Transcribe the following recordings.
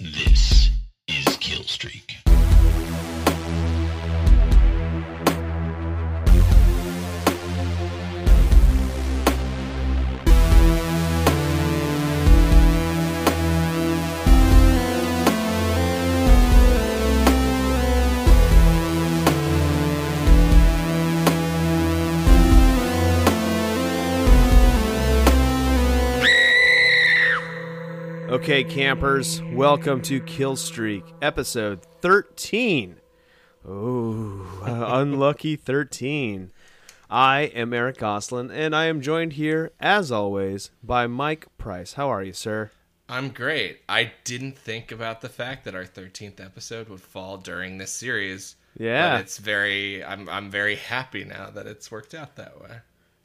This Okay, campers, welcome to Kill Streak, episode 13. Oh, unlucky 13. I am Eric Goslin, and I am joined here, as always, by Mike Price. How are you, sir? I'm great. I didn't think about the fact that our 13th episode would fall during this series. Yeah. But it's very I'm I'm very happy now that it's worked out that way.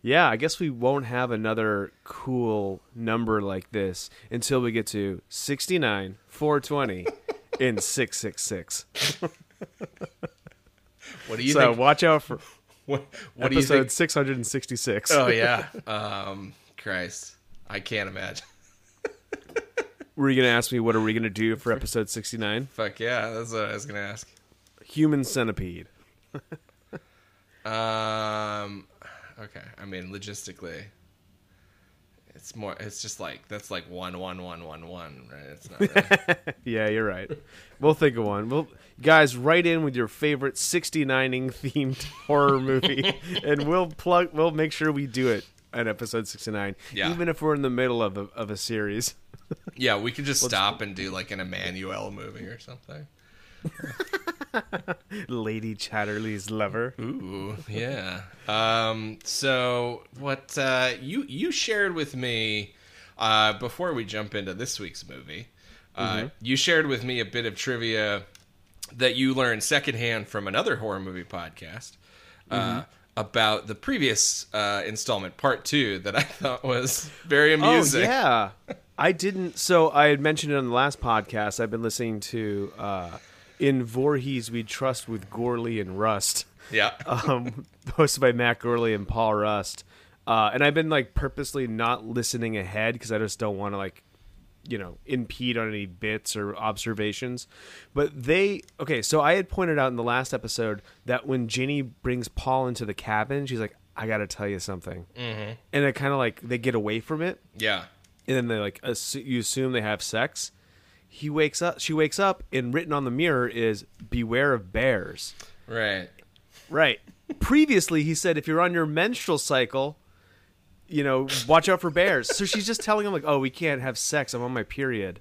Yeah, I guess we won't have another cool number like this until we get to 69, 420, and 666. What do you So think? watch out for What, what do you episode think? 666. Oh yeah. Um Christ. I can't imagine. Were you going to ask me what are we going to do for episode 69? Fuck yeah, that's what I was going to ask. Human centipede. Um okay. I mean logistically it's more it's just like that's like one one one one one, right? It's not really Yeah, you're right. We'll think of one. We'll guys write in with your favorite 69ing themed horror movie, and we'll plug. We'll make sure we do it at episode 69, Yeah. even if we're in the middle of a, of a series. Yeah, we could just stop and do like an Emmanuelle movie or something. Lady Chatterley's lover. Ooh, yeah. Um, so what uh, you you shared with me uh, before we jump into this week's movie, uh, you shared with me a bit of trivia that you learned secondhand from another horror movie podcast uh, about the previous uh, installment, part two, that I thought was very amusing. Oh yeah, I didn't. So I had mentioned it on the last podcast. I've been listening to uh, "In Voorhees We Trust" with Gourley and Rust. yeah. um, hosted by Matt Gourley and Paul Rust. Uh, and I've been like purposely not listening ahead because I just don't want to like, you know, impede on any bits or observations. But they okay. So I had pointed out in the last episode that when Ginny brings Paul into the cabin, she's like, "I got to tell you something," mm-hmm. and it kind of like they get away from it, yeah. and then they like assu- you assume they have sex. He wakes up. She wakes up, and written on the mirror is "Beware of bears." Right. Right. Previously, he said if you're on your menstrual cycle, you know, watch out for bears. So she's just telling him like, "Oh, we can't have sex. I'm on my period."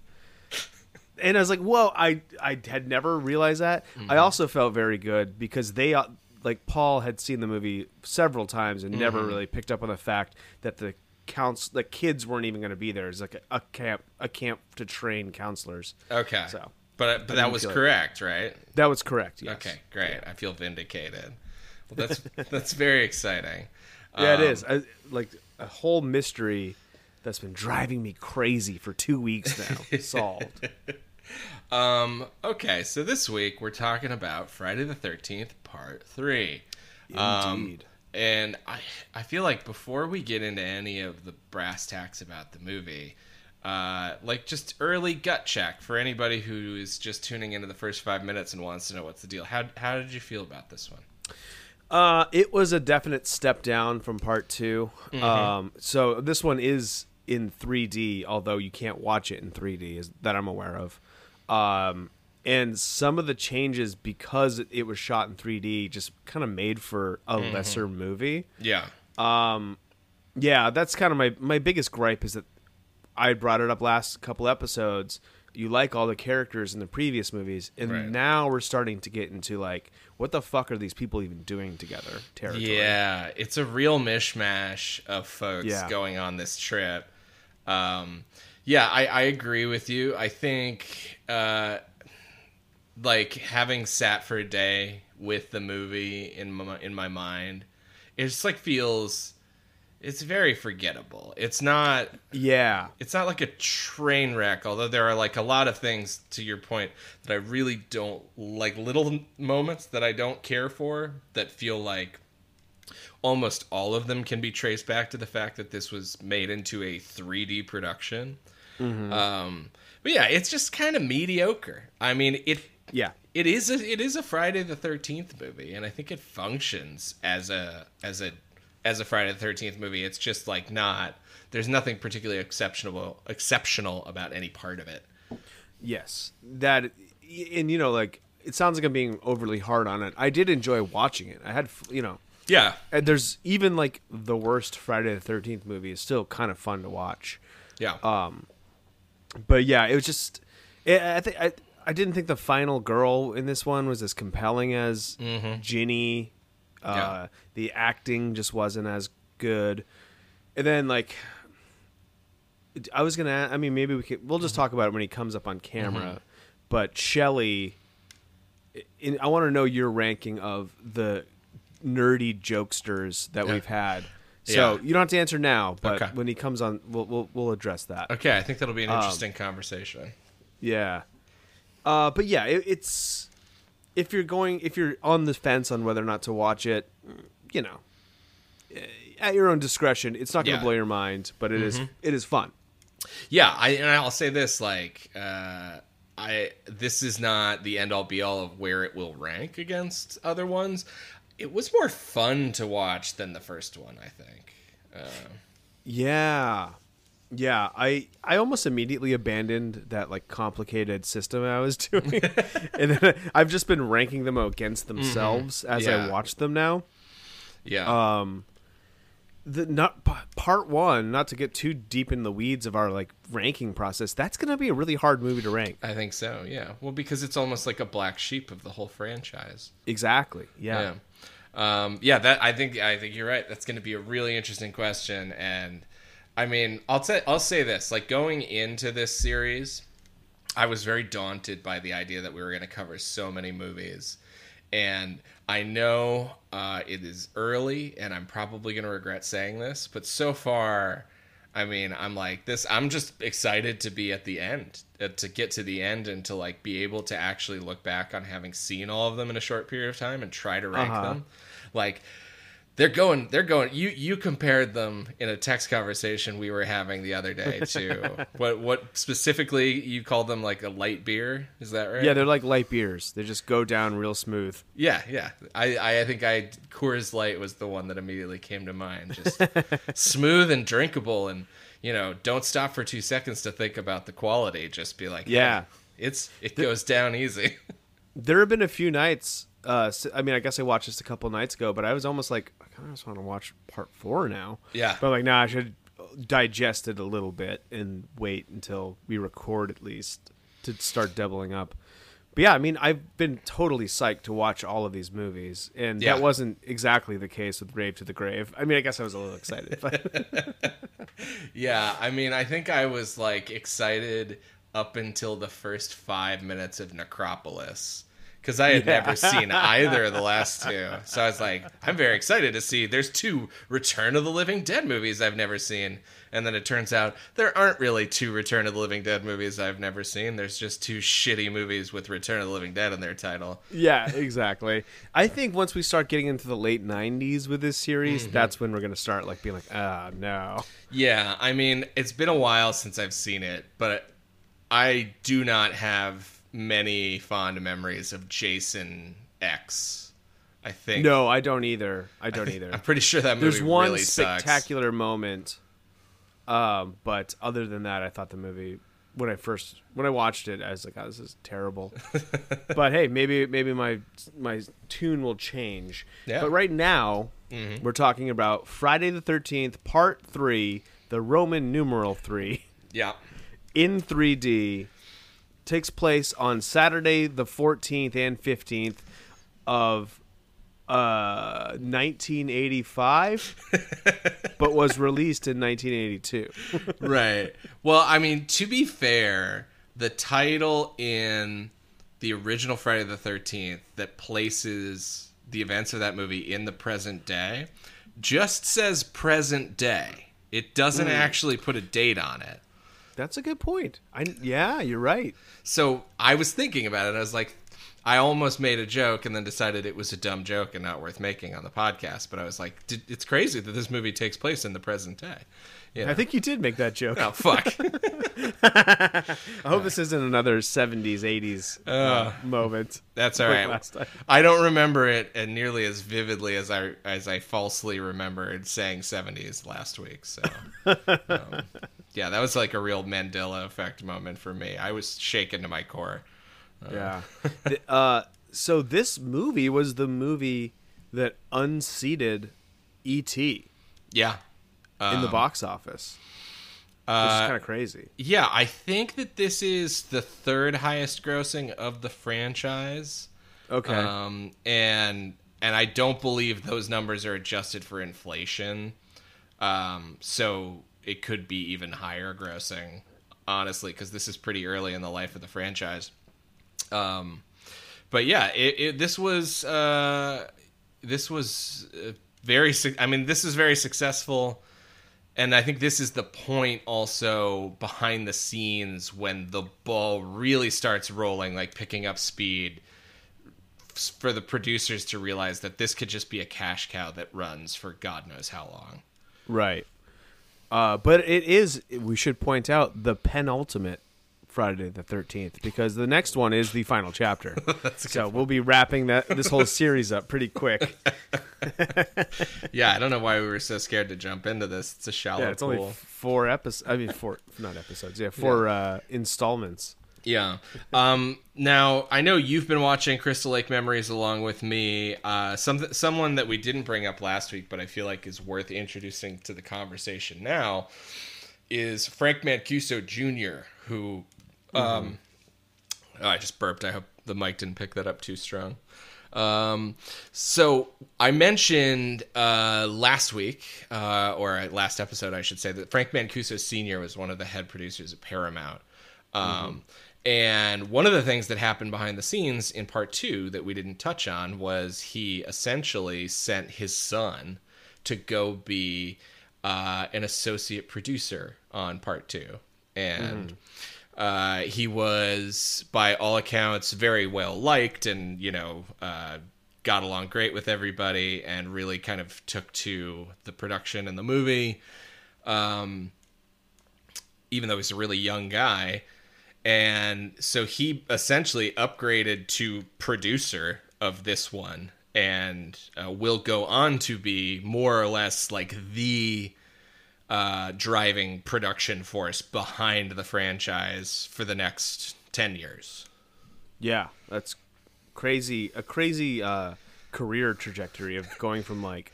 And I was like, "Whoa!" I I had never realized that. I also felt very good because they uh, like Paul had seen the movie several times and never really picked up on the fact that the counts the kids weren't even going to be there. It's like a, a camp a camp to train counselors. Okay. So, but but that was it. correct, right? That was correct. Yes. Okay, great. I feel vindicated. Well, that's that's very exciting. Yeah, it Um, is. I, like a whole mystery that's been driving me crazy for two weeks now. solved. Um, okay, so this week we're talking about Friday the Thirteenth Part Three. Um, Indeed. And I I feel like before we get into any of the brass tacks about the movie, uh, like just early gut check for anybody who is just tuning into the first five minutes and wants to know what's the deal. How how did you feel about this one? Uh, it was a definite step down from part 2 Um, so this one is in 3D, although you can't watch it in 3D, is that I'm aware of. Um, and some of the changes because it was shot in 3D just kind of made for a lesser movie. Yeah. Yeah, that's kind of my my biggest gripe is that I brought it up last couple episodes. You like all the characters in the previous movies, and Right. now we're starting to get into like, what the fuck are these people even doing together? Territory. Yeah, it's a real mishmash of folks Yeah. going on this trip. Um, yeah, I, I agree with you. I think, uh, like having sat for a day with the movie in my in my mind, it just like feels. It's very forgettable. It's not yeah, it's not like a train wreck although there are like a lot of things to your point that i really don't like little moments that i don't care for that feel like almost all of them can be traced back to the fact that this was made into a 3d production Um, but yeah, it's just kind of mediocre. I mean, it Yeah. it is a it is a Friday the Thirteenth movie, and I think it functions as a as a as a Friday the Thirteenth movie. It's just like not. There's nothing particularly exceptional exceptional about any part of it. Yes, that, and you know, like it sounds like I'm being overly hard on it. I did enjoy watching it. I had, you know, Yeah, and there's even like the worst Friday the Thirteenth movie is still kind of fun to watch. yeah, Um, But yeah, it was just, it, I think I, I didn't think the final girl in this one was as compelling as Ginny. Uh, Yeah. The acting just wasn't as good, and then like. I was gonna. I mean, maybe we could. We'll just talk about it when he comes up on camera. But Shelley, in, I want to know your ranking of the nerdy jokesters that Yeah. we've had. So Yeah. you don't have to answer now, but Okay. when he comes on, we'll we'll, we'll address that. okay. I think that'll be an Um, interesting conversation. Yeah. Uh, but yeah, it, it's if you're going if you're on the fence on whether or not to watch it, you know, eh, at your own discretion. It's not going to Yeah. Mm-hmm. blow your mind, but it is it is fun. Yeah, I and I'll say this like uh I this is not the end all be all of where it will rank against other ones. It was more fun to watch than the first one, I think. Uh, Yeah. Yeah, I I almost immediately abandoned that like complicated system I was doing, and then I've just been ranking them against themselves as Mm-hmm. Yeah. I watch them now. yeah. Um, the not p- part one, not to get too deep in the weeds of our like ranking process. That's gonna be a really hard movie to rank. I think so. Yeah. Well, because it's almost like a black sheep of the whole franchise. Exactly. Yeah. Yeah. Um, yeah, that I think I think you're right. That's going to be a really interesting question, and I mean, I'll say I'll say this: like going into this series, I was very daunted by the idea that we were going to cover so many movies, and I know uh, it is early, and I'm probably going to regret saying this, but so far. I mean, I'm like this. I'm just excited to be at the end, uh, to get to the end, and to like be able to actually look back on having seen all of them in a short period of time and try to rank Uh-huh. them. Like they're going, they're going. You you compared them in a text conversation we were having the other day to what what specifically you called them like a light beer. Is that right? Yeah, they're like light beers. They just go down real smooth. Yeah, yeah. I, I think I Coors Light was the one that immediately came to mind. Just smooth and drinkable, and you know, don't stop for two seconds to think about the quality. Just be like, Yeah. hey, it's it goes down easy. There have been a few nights. Uh, I mean, I guess I watched this a couple nights ago, but I was almost like, I kind of just want to watch part four now. Yeah. But like, nah, I should digest it a little bit and wait until we record at least to start doubling up. But yeah, I mean, I've been totally psyched to watch all of these movies, and Yeah. that wasn't exactly the case with Rave to the Grave. I mean, I guess I was a little excited, but yeah, I mean, I think I was like excited up until the first five minutes of Necropolis. Because I had Yeah. never seen either of the last two. So I was like, I'm very excited to see. There's two Return of the Living Dead movies I've never seen. And then it turns out there aren't really two Return of the Living Dead movies I've never seen. There's just two shitty movies with Return of the Living Dead in their title. yeah, exactly. I think once we start getting into the late '90s with this series, that's when we're gonna start like being like, ah, no. Yeah, I mean, it's been a while since I've seen it, but I do not have many fond memories of Jason X. I think No, I don't either. I don't either. I'm pretty sure that movie There's one really sucks. spectacular moment, um, but other than that, I thought the movie when I first when I watched it, I was like, "Oh, this is terrible." but hey, maybe maybe my my tune will change. Yeah. But right now, we're talking about Friday the Thirteenth Part Three, the Roman numeral three, Yeah, in 3D. Takes place on Saturday the 14th and 15th of uh 1985 but was released in 1982 right. Well, I mean, to be fair, the title in the original Friday the 13th that places the events of that movie in the present day just says present day. It doesn't actually put a date on it. That's a good point. I yeah, you're right. So I was thinking about it. I was like, I almost made a joke and then decided it was a dumb joke and not worth making on the podcast. But I was like, "Did- it's crazy that this movie takes place in the present day. You know? I think you did make that joke. Oh fuck! I hope this isn't another 70s, 80s uh, moment. That's all like right. last time. I don't remember it and nearly as vividly as I as I falsely remembered saying seventies last week. So, um, yeah, that was like a real Mandela effect moment for me. I was shaken to my core. Yeah. The- uh, so this movie was the movie that unseated E.T. Yeah, in the box office. Which is Uh, kind of crazy. yeah. I think that this is the third highest grossing of the franchise. Okay. Um, and and I don't believe those numbers are adjusted for inflation. Um, so it could be even higher grossing, honestly, because this is pretty early in the life of the franchise. Um, but yeah, it, it, this was uh, this was uh, very. su- I mean, this is very successful, and I think this is the point also behind the scenes when the ball really starts rolling, like picking up speed for the producers to realize that this could just be a cash cow that runs for God knows how long. right. Uh, but it is, we should point out, the penultimate Friday the 13th because the next one is the final chapter. so we'll be wrapping that this whole series up pretty quick. Yeah, I don't know why we were so scared to jump into this. It's a shallow Yeah, it's pool. only four episodes. I mean, four, not episodes. Yeah, four uh, installments. Yeah. Um, now I know you've been watching Crystal Lake Memories along with me. Uh, some someone that we didn't bring up last week, but I feel like is worth introducing to the conversation now, is Frank Mancuso Jr., who. Um, oh, I just burped. I hope the mic didn't pick that up too strong. Um, so I mentioned uh, last week, uh, or last episode, I should say, that Frank Mancuso Sr. was one of the head producers at Paramount. Um, And one of the things that happened behind the scenes in part two that we didn't touch on was he essentially sent his son to go be uh, an associate producer on part two. And uh, he was, by all accounts, very well liked and, you know, uh, got along great with everybody and really kind of took to the production and the movie. Um, even though he's a really young guy. And so he essentially upgraded to producer of this one and uh, will go on to be more or less like the uh, driving production force behind the franchise for the next 10 years. Yeah, that's crazy. A crazy uh, career trajectory of going from like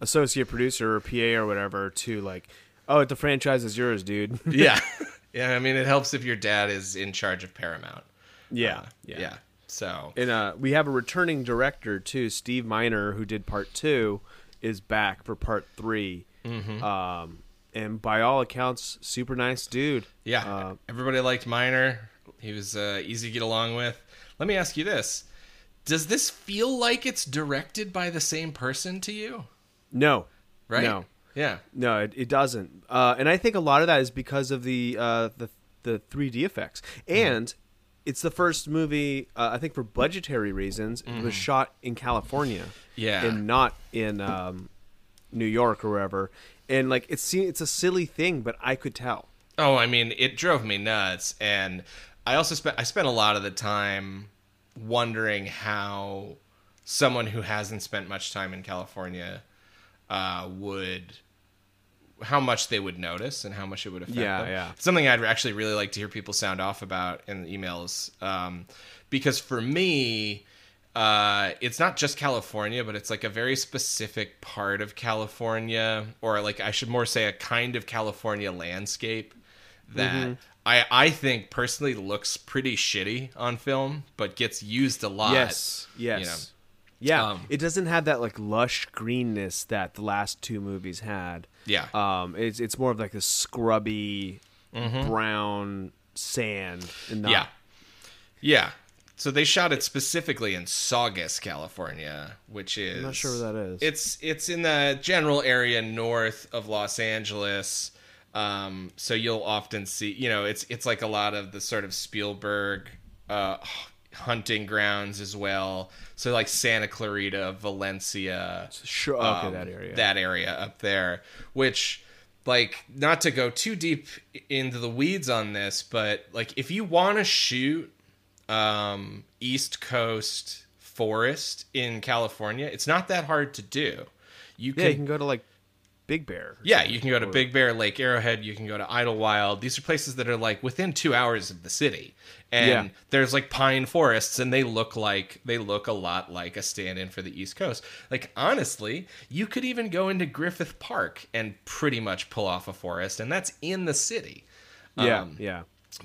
associate producer or PA or whatever to like, oh, the franchise is yours, dude. Yeah. yeah. I mean, it helps if your dad is in charge of Paramount. yeah, Uh, yeah. So, And uh, we have a returning director too, Steve Miner, who did part two, is back for part 3 Mm-hmm. Um, and by all accounts, super nice dude. Yeah, Uh, everybody liked Miner. He was uh, easy to get along with. Let me ask you this: Does this feel like it's directed by the same person to you? no, Right? No, Yeah. no, it, it doesn't. Uh, and I think a lot of that is because of the uh, the the 3D effects, and it's the first movie uh, I think for budgetary reasons it was shot in California, Yeah. and not in um, New York or wherever. And like it's it's a silly thing, but I could tell. Oh, I mean, it drove me nuts, and I also spent I spent a lot of the time wondering how someone who hasn't spent much time in California uh, would how much they would notice and how much it would affect Yeah, them. yeah. Something I'd actually really like to hear people sound off about in the emails, um, because for me, uh, it's not just California, but it's like a very specific part of California, or like I should more say a kind of California landscape that Mm-hmm. I I think personally looks pretty shitty on film, but gets used a lot. Yes, yes. you know. Yeah, Um, it doesn't have that like lush greenness that the last two movies had. Yeah. Um, it's it's more of like a scrubby brown sand. And not, Yeah. Yeah. So they shot it specifically in Saugus, California, which is I'm not sure where that is. It's it's in the general area north of Los Angeles. Um, so you'll often see, you know, it's it's like a lot of the sort of Spielberg uh, hunting grounds as well. So like Santa Clarita, Valencia, Sure. Okay, um, that area. that area up there, which like not to go too deep into the weeds on this, but like if you want to shoot um, East Coast forest in California, it's not that hard to do. You yeah, can, you can go to like Big Bear. yeah, you can go to Big Bear, Lake Arrowhead. You can go to Idyllwild. These are places that are like within two hours of the city, and Yeah. there's like pine forests, and they look like they look a lot like a stand-in for the East Coast. Like honestly, you could even go into Griffith Park and pretty much pull off a forest, and that's in the city. Yeah, Um, yeah.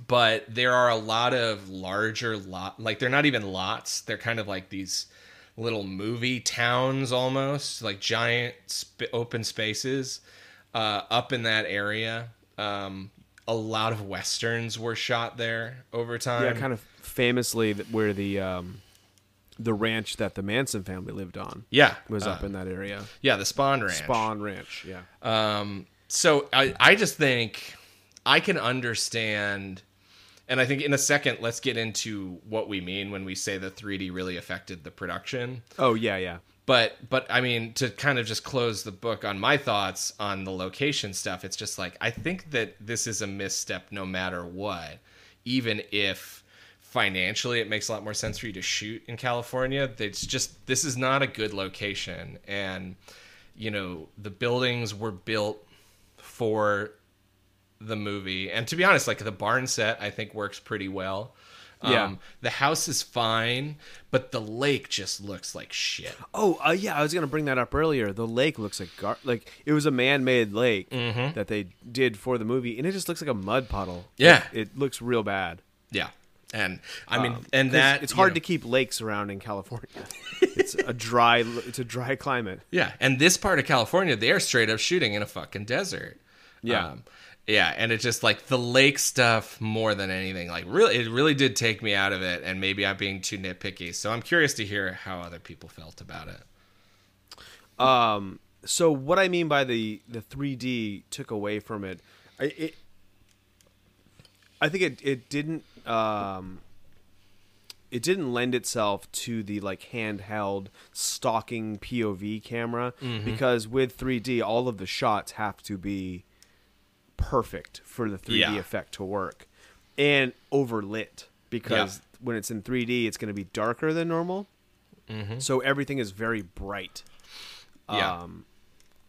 But there are a lot of larger lot like they're not even lots they're kind of like these little movie towns almost like giant sp- open spaces uh, up in that area um, a lot of westerns were shot there over time Yeah, kind of famously where the um, the ranch that the Manson family lived on yeah was uh, up in that area. yeah the Spahn ranch Spahn Ranch. Yeah. Um, so I, I just think I can understand, and I think in a second, let's get into what we mean when we say the 3D really affected the production. Oh yeah, yeah. But but I mean to kind of just close the book on my thoughts on the location stuff, it's just like I think that this is a misstep no matter what, even if financially it makes a lot more sense for you to shoot in California. It's just this is not a good location and you know the buildings were built for the movie and to be honest like the barn set i think works pretty well Yeah. um, the house is fine but the lake just looks like shit Oh uh, yeah, I was gonna bring that up earlier. The lake looks like gar- like it was a man-made lake Mm-hmm. that they did for the movie, and it just looks like a mud puddle. Yeah. it, it looks real bad. yeah and i mean Um, and that it's you hard know- to keep lakes around in California. it's a dry, it's a dry climate. yeah and this part of california they're straight up shooting in a fucking desert Yeah. Um, yeah and it's just like the lake stuff more than anything. Like really it really did take me out of it and maybe i'm being too nitpicky. So i'm curious to hear how other people felt about it. Um, so what I mean by the the 3D took away from it, I it, I think it it didn't um it didn't lend itself to the like handheld stalking POV camera because with 3D all of the shots have to be perfect for the 3D Yeah. effect to work and overlit because when it's in 3D it's going to be darker than normal. So everything is very bright. yeah Um,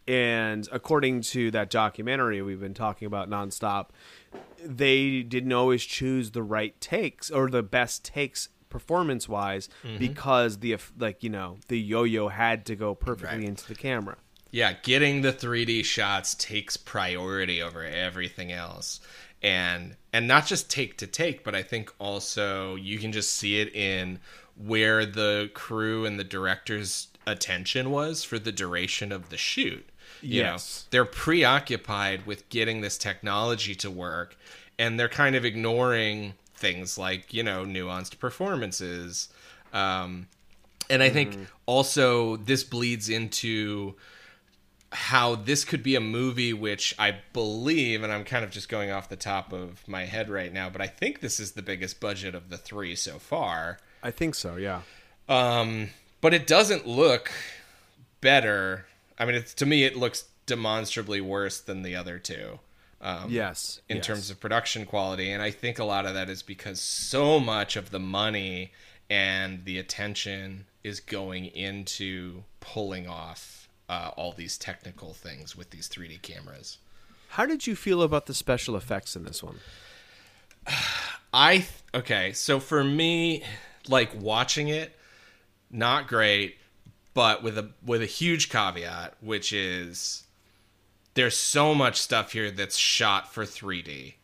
and according to that documentary we've been talking about nonstop, they didn't always choose the right takes or the best takes performance wise Mm-hmm. because the like you know the yo-yo had to go perfectly Right. into the camera. Yeah, getting the 3D shots takes priority over everything else. And and not just take to take, but I think also you can just see it in where the crew and the director's attention was for the duration of the shoot. You know, Yes. they're preoccupied with getting this technology to work and they're kind of ignoring things like, you know, nuanced performances. Um and I think also this bleeds into how this could be a movie which I believe, and I'm kind of just going off the top of my head right now, but I think this is the biggest budget of the three so far. I think so, yeah. Um, but it doesn't look better. I mean, it's, to me, it looks demonstrably worse than the other two. Um, Yes. in yes. terms of production quality. And I think a lot of that is because so much of the money and the attention is going into pulling off uh, all these technical things with these 3D cameras. How did you feel about the special effects in this one? I th- okay, so for me, like watching it, not great, but with a with a huge caveat, which is there's so much stuff here that's shot for 3D,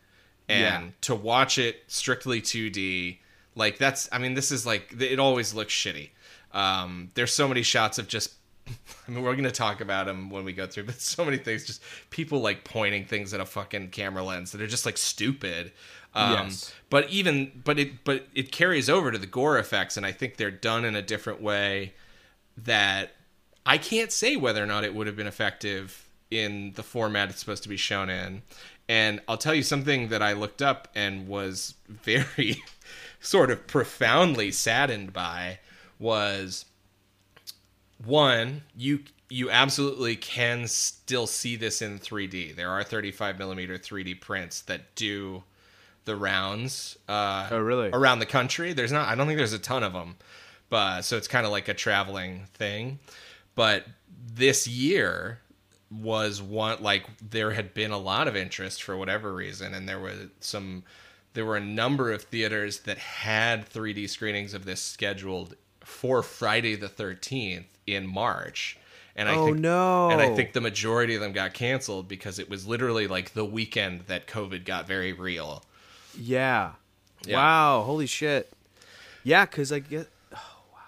and Yeah. to watch it strictly 2D, like that's I mean this is like it always looks shitty. Um, there's so many shots of just. I mean, we're going to talk about them when we go through, but so many things, just people like pointing things at a fucking camera lens that are just like stupid. Um, Yes. but even but it but it carries over to the gore effects and i think they're done in a different way that i can't say whether or not it would have been effective in the format it's supposed to be shown in And I'll tell you something that I looked up and was very sort of profoundly saddened by was one, you you absolutely can still see this in 3D. There are 35 millimeter 3D prints that do the rounds. Uh, Oh, really? Around the country, there's not. I don't think there's a ton of them, but so it's kind of like a traveling thing. But this year was one like there had been a lot of interest for whatever reason, and there was some. There were a number of theaters that had 3D screenings of this scheduled for Friday the 13th in March. And I Oh, think, no. And I think the majority of them got canceled because it was literally like the weekend that COVID got very real. Yeah. Yeah. Wow. Holy shit. Yeah, because I get. Oh wow.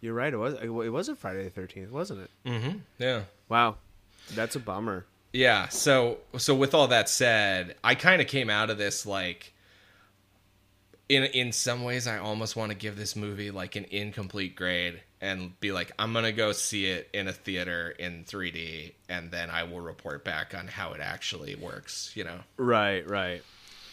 You're right. It was. It wasn't Friday the Thirteenth, wasn't it? Mm-hmm. Yeah. Wow. That's a bummer. Yeah. So so with all that said, I kind of came out of this like in in some ways I almost want to give this movie like an incomplete grade and be like I'm going to go see it in a theater in 3D and then I will report back on how it actually works, you know. Right. Right.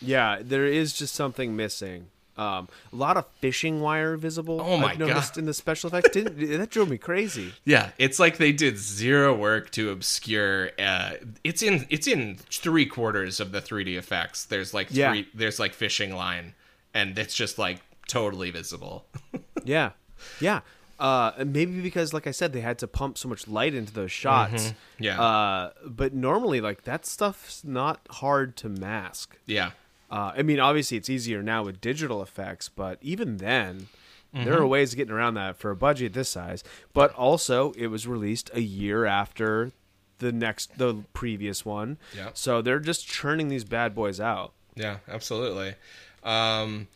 Yeah. There is just something missing. Um, a lot of fishing wire visible. Oh my I've noticed God. in the special effects. Didn't that drove me crazy? Yeah, it's like they did zero work to obscure. Uh, it's in it's in three quarters of the 3D effects. There's like three. Yeah. There's like fishing line, and it's just like totally visible. Yeah. Yeah. Uh, maybe because, like I said, they had to pump so much light into those shots. Yeah. Uh, but normally, like that stuff's not hard to mask. yeah, Uh, I mean, obviously, it's easier now with digital effects, but even then, there are ways of getting around that for a budget this size. But also, it was released a year after the next, the previous one. Yeah. So they're just churning these bad boys out. yeah, absolutely. Um,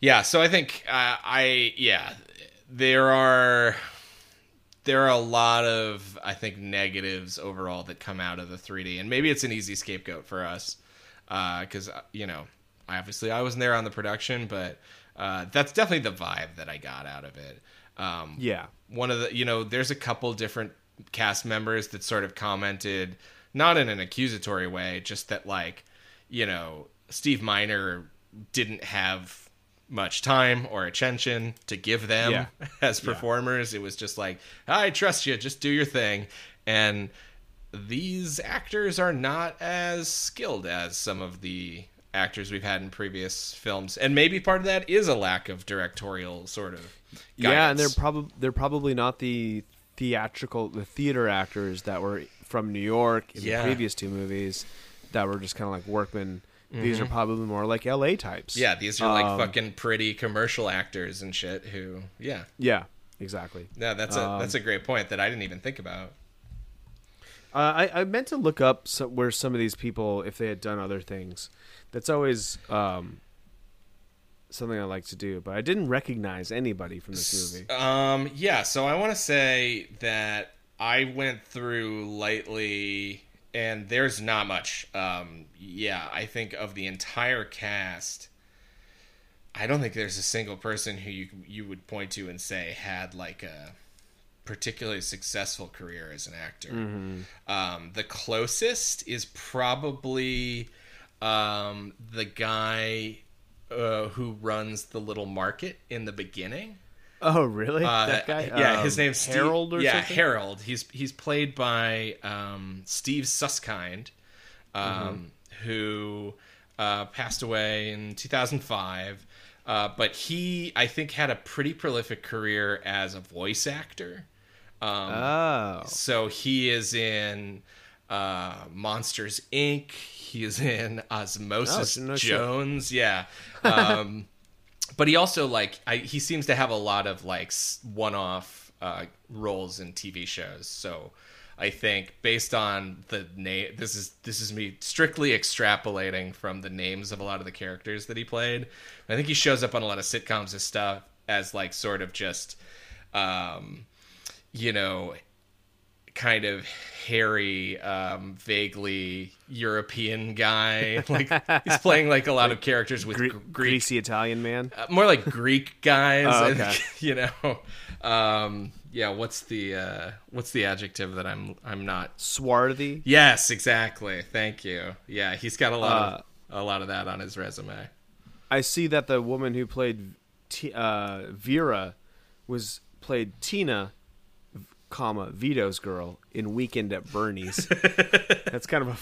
yeah, so I think uh, I yeah there are there are a lot of I think negatives overall that come out of the 3D, and maybe it's an easy scapegoat for us because uh, you know obviously I wasn't there on the production, but uh, that's definitely the vibe that I got out of it. Um, Yeah. one of the you know there's a couple different cast members that sort of commented not in an accusatory way just that like you know steve miner didn't have much time or attention to give them Yeah. as performers it was just like i trust you just do your thing and these actors are not as skilled as some of the actors we've had in previous films and maybe part of that is a lack of directorial sort of Yeah, and they're probably they're probably not the theatrical the theater actors that were from New York in Yeah. the previous two movies that were just kind of like workmen. These are probably more like LA types. Mm-hmm. Yeah, these are like Um, fucking pretty commercial actors and shit who yeah. Yeah, exactly. Yeah, that's a Um, that's a great point that I didn't even think about. Uh, I, I meant to look up some, where some of these people, if they had done other things. That's always um, something I like to do, but I didn't recognize anybody from this movie. Um yeah, so I want to say that I went through lightly and there's not much. Um yeah, I think of the entire cast I don't think there's a single person who you you would point to and say had like a particularly successful career as an actor. Um, the closest is probably um, the guy uh, who runs the little market in the beginning. Oh, really? Uh, that guy? Yeah, his Um, name's Steve- Harold or yeah, something. Harold. He's he's played by um, Steve Susskind, um, who uh, passed away in 2005. Uh, but he, I think, had a pretty prolific career as a voice actor. Um, Oh, so he is in uh, Monsters Inc. He is in Osmosis Oh, no shit. Jones. Yeah. But he also like I, he seems to have a lot of like one-off uh, roles in TV shows. So I think based on the name, this is this is me strictly extrapolating from the names of a lot of the characters that he played. I think he shows up on a lot of sitcoms and stuff as like sort of just. Um, you know, kind of hairy, um, vaguely European guy. Like he's playing like a lot of characters with Gre- Greek, greasy Italian man. uh, more like Greek guys. Oh, and, you know, um, yeah. What's the uh, what's the adjective that I'm I'm not Swarthy. Yes, exactly. Thank you. Yeah, he's got a lot Uh, of a lot of that on his resume. I see that the woman who played T- uh, Vera was played Tina, comma Vito's girl in Weekend at Bernie's. that's kind of a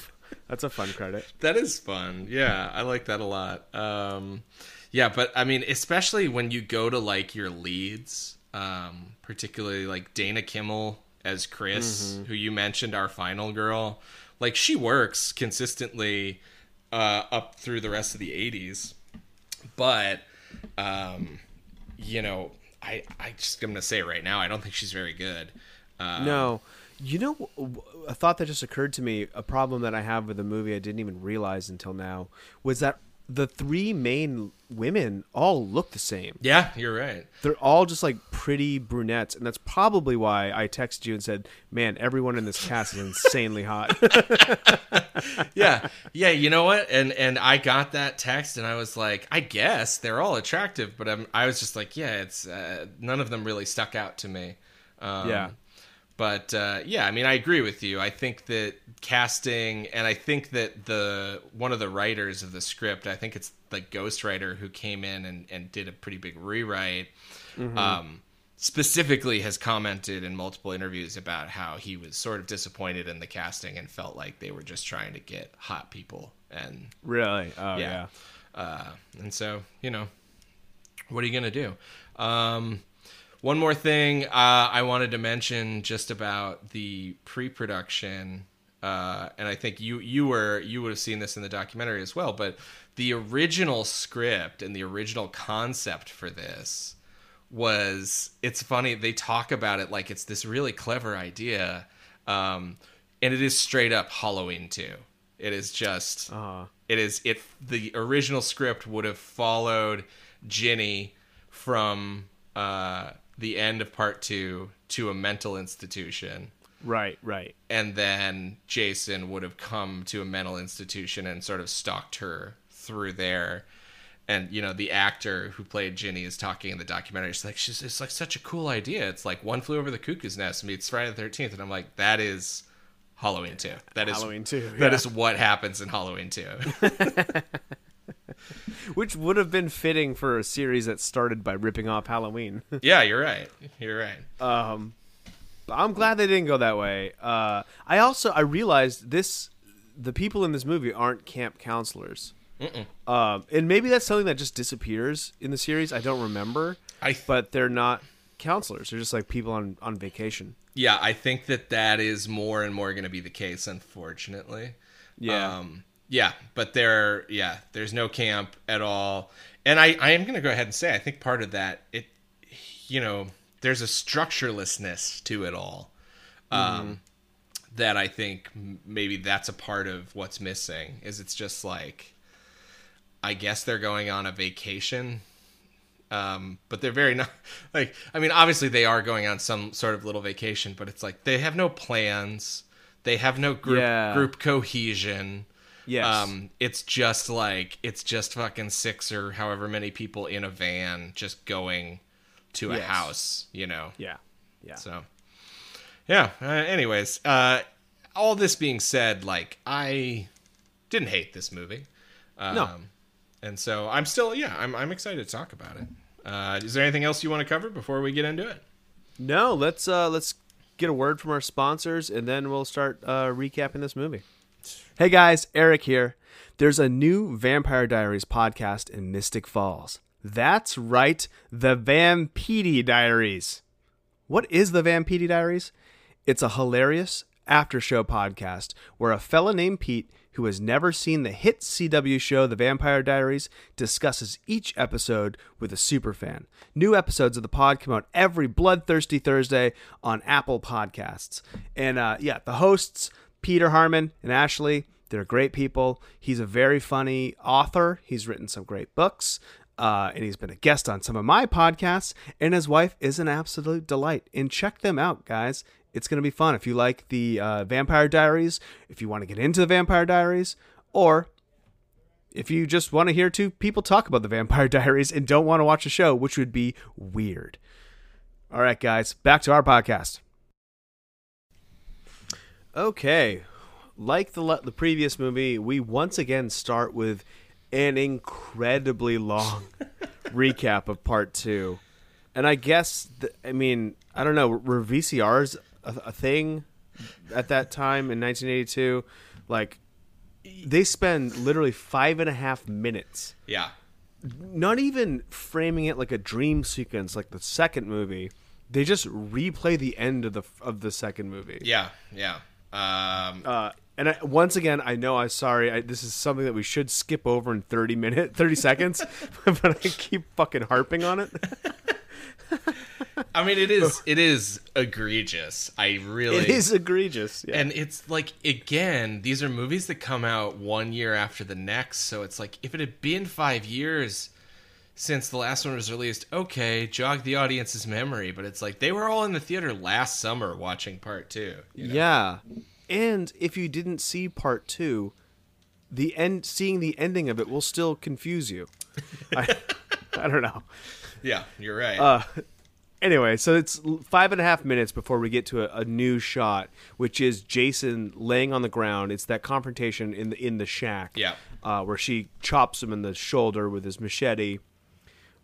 that's a fun credit. That is fun. Yeah, I like that a lot. Um, yeah, but I mean, especially when you go to like your leads, um, particularly like Dana Kimmel as Chris, who you mentioned, our final girl. Like she works consistently uh, up through the rest of the '80s, but um, you know, I I just I'm gonna say right now, I don't think she's very good. Uh, No, you know a thought that just occurred to me. A problem that I have with the movie I didn't even realize until now was that the three main women all look the same. Yeah, you're right. They're all just like pretty brunettes, and that's probably why I texted you and said, "Man, everyone in this cast is insanely hot." yeah yeah you know what and and i got that text and i was like i guess they're all attractive but I'm, i was just like yeah it's uh, none of them really stuck out to me um, Yeah. But uh, yeah i mean i agree with you i think that casting and i think that the one of the writers of the script i think it's the ghostwriter who came in and, and did a pretty big rewrite um, specifically has commented in multiple interviews about how he was sort of disappointed in the casting and felt like they were just trying to get hot people and really? Oh yeah, yeah. Uh, and so you know what are you gonna do um, one more thing uh, i wanted to mention just about the pre-production uh, and i think you you were you would have seen this in the documentary as well but the original script and the original concept for this was it's funny they talk about it like it's this really clever idea um, and it is straight up halloween too. it is just Uh, it is it the original script would have followed Ginny from uh, the end of part two to a mental institution, right, right. and then Jason would have come to a mental institution and sort of stalked her through there. And you know the actor who played Ginny is talking in the documentary. She's like, she's, "It's like such a cool idea. It's like One Flew Over the Cuckoo's Nest meets Friday the Thirteenth, and I'm like, "That is Halloween two. That is Halloween 2, That yeah. is what happens in Halloween two. Which would have been fitting for a series that started by ripping off Halloween. yeah, you're right. You're right. um, I'm glad they didn't go that way. Uh, I also I realized this: the people in this movie aren't camp counselors. Um, and maybe that's something that just disappears in the series. I don't remember, I th- but they're not counselors. They're just like people on on vacation. yeah, I think that that is more and more going to be the case, unfortunately. Yeah. Um, yeah, but there, yeah, there's no camp at all, and I, I am going to go ahead and say I think part of that, it, you know, there's a structurelessness to it all, um, that I think maybe that's a part of what's missing. Is it's just like, I guess they're going on a vacation um, but they're very not like I mean obviously they are going on some sort of little vacation, but it's like they have no plans, they have no group Yeah. group cohesion. Yes. Um, it's just like it's just fucking six or however many people in a van just going to a Yes. house, you know. yeah. Yeah. So, yeah. Uh, anyways, uh, all this being said, like I didn't hate this movie. Um, No. And so I'm still, yeah, I'm I'm excited to talk about it. Uh, is there anything else you want to cover before we get into it? No, let's uh let's get a word from our sponsors and then we'll start uh recapping this movie. Hey guys, Eric here. There's a new Vampire Diaries podcast in Mystic Falls. That's right, the Vampedi Diaries. What is the Vampedi Diaries? It's a hilarious after show podcast where a fella named Pete who has never seen the hit CW show The Vampire Diaries discusses each episode with a superfan. New episodes of the pod come out every bloodthirsty Thursday on Apple Podcasts. And uh, yeah, the hosts Peter Harmon and Ashley, they're great people. He's a very funny author. He's written some great books. Uh, and he's been a guest on some of my podcasts, and his wife is an absolute delight. And check them out, guys. It's going to be fun. If you like the uh, Vampire Diaries, if you want to get into the Vampire Diaries, or if you just want to hear two people talk about the Vampire Diaries and don't want to watch a show, which would be weird. All right, guys, back to our podcast. Okay, like the the previous movie, we once again start with an incredibly long recap of part two, and I guess th- I mean I don't know were VCRs a, a thing at that time in 1982, like they spend literally five and a half minutes Yeah. not even framing it like a dream sequence like the second movie they just replay the end of the of the second movie Yeah. Yeah. Um, uh, and I, once again i know i'm sorry I, this is something that we should skip over in 30 minutes 30 seconds but i keep fucking harping on it I mean, it is it is egregious. I really it is egregious yeah. And it's like again, these are movies that come out one year after the next, so it's like if it had been five years since the last one was released, okay, jog the audience's memory, but it's like they were all in the theater last summer watching part two. you know? yeah and if you didn't see part two the end seeing the ending of it will still confuse you I, I don't know Yeah, you're right. Uh, anyway, so it's five and a half minutes before we get to a, a new shot, which is Jason laying on the ground. It's that confrontation in the in the shack, Yeah. uh, where she chops him in the shoulder with his machete,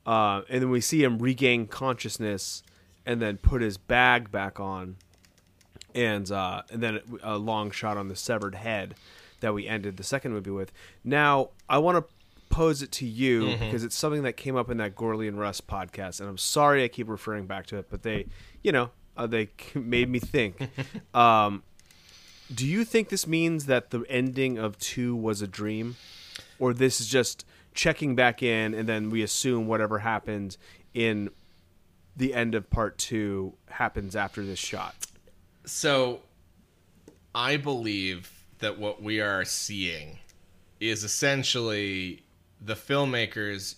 uh, and then we see him regain consciousness and then put his bag back on, and uh, and then a long shot on the severed head that we ended the second movie with. Now I want to pose it to you Mm-hmm. because it's something that came up in that Gourley and Russ podcast, and I'm sorry I keep referring back to it, but they, you know, uh, they made me think. um, do you think this means that the ending of two was a dream, or this is just checking back in, and then we assume whatever happened in the end of part two happens after this shot? So, I believe that what we are seeing is essentially the filmmakers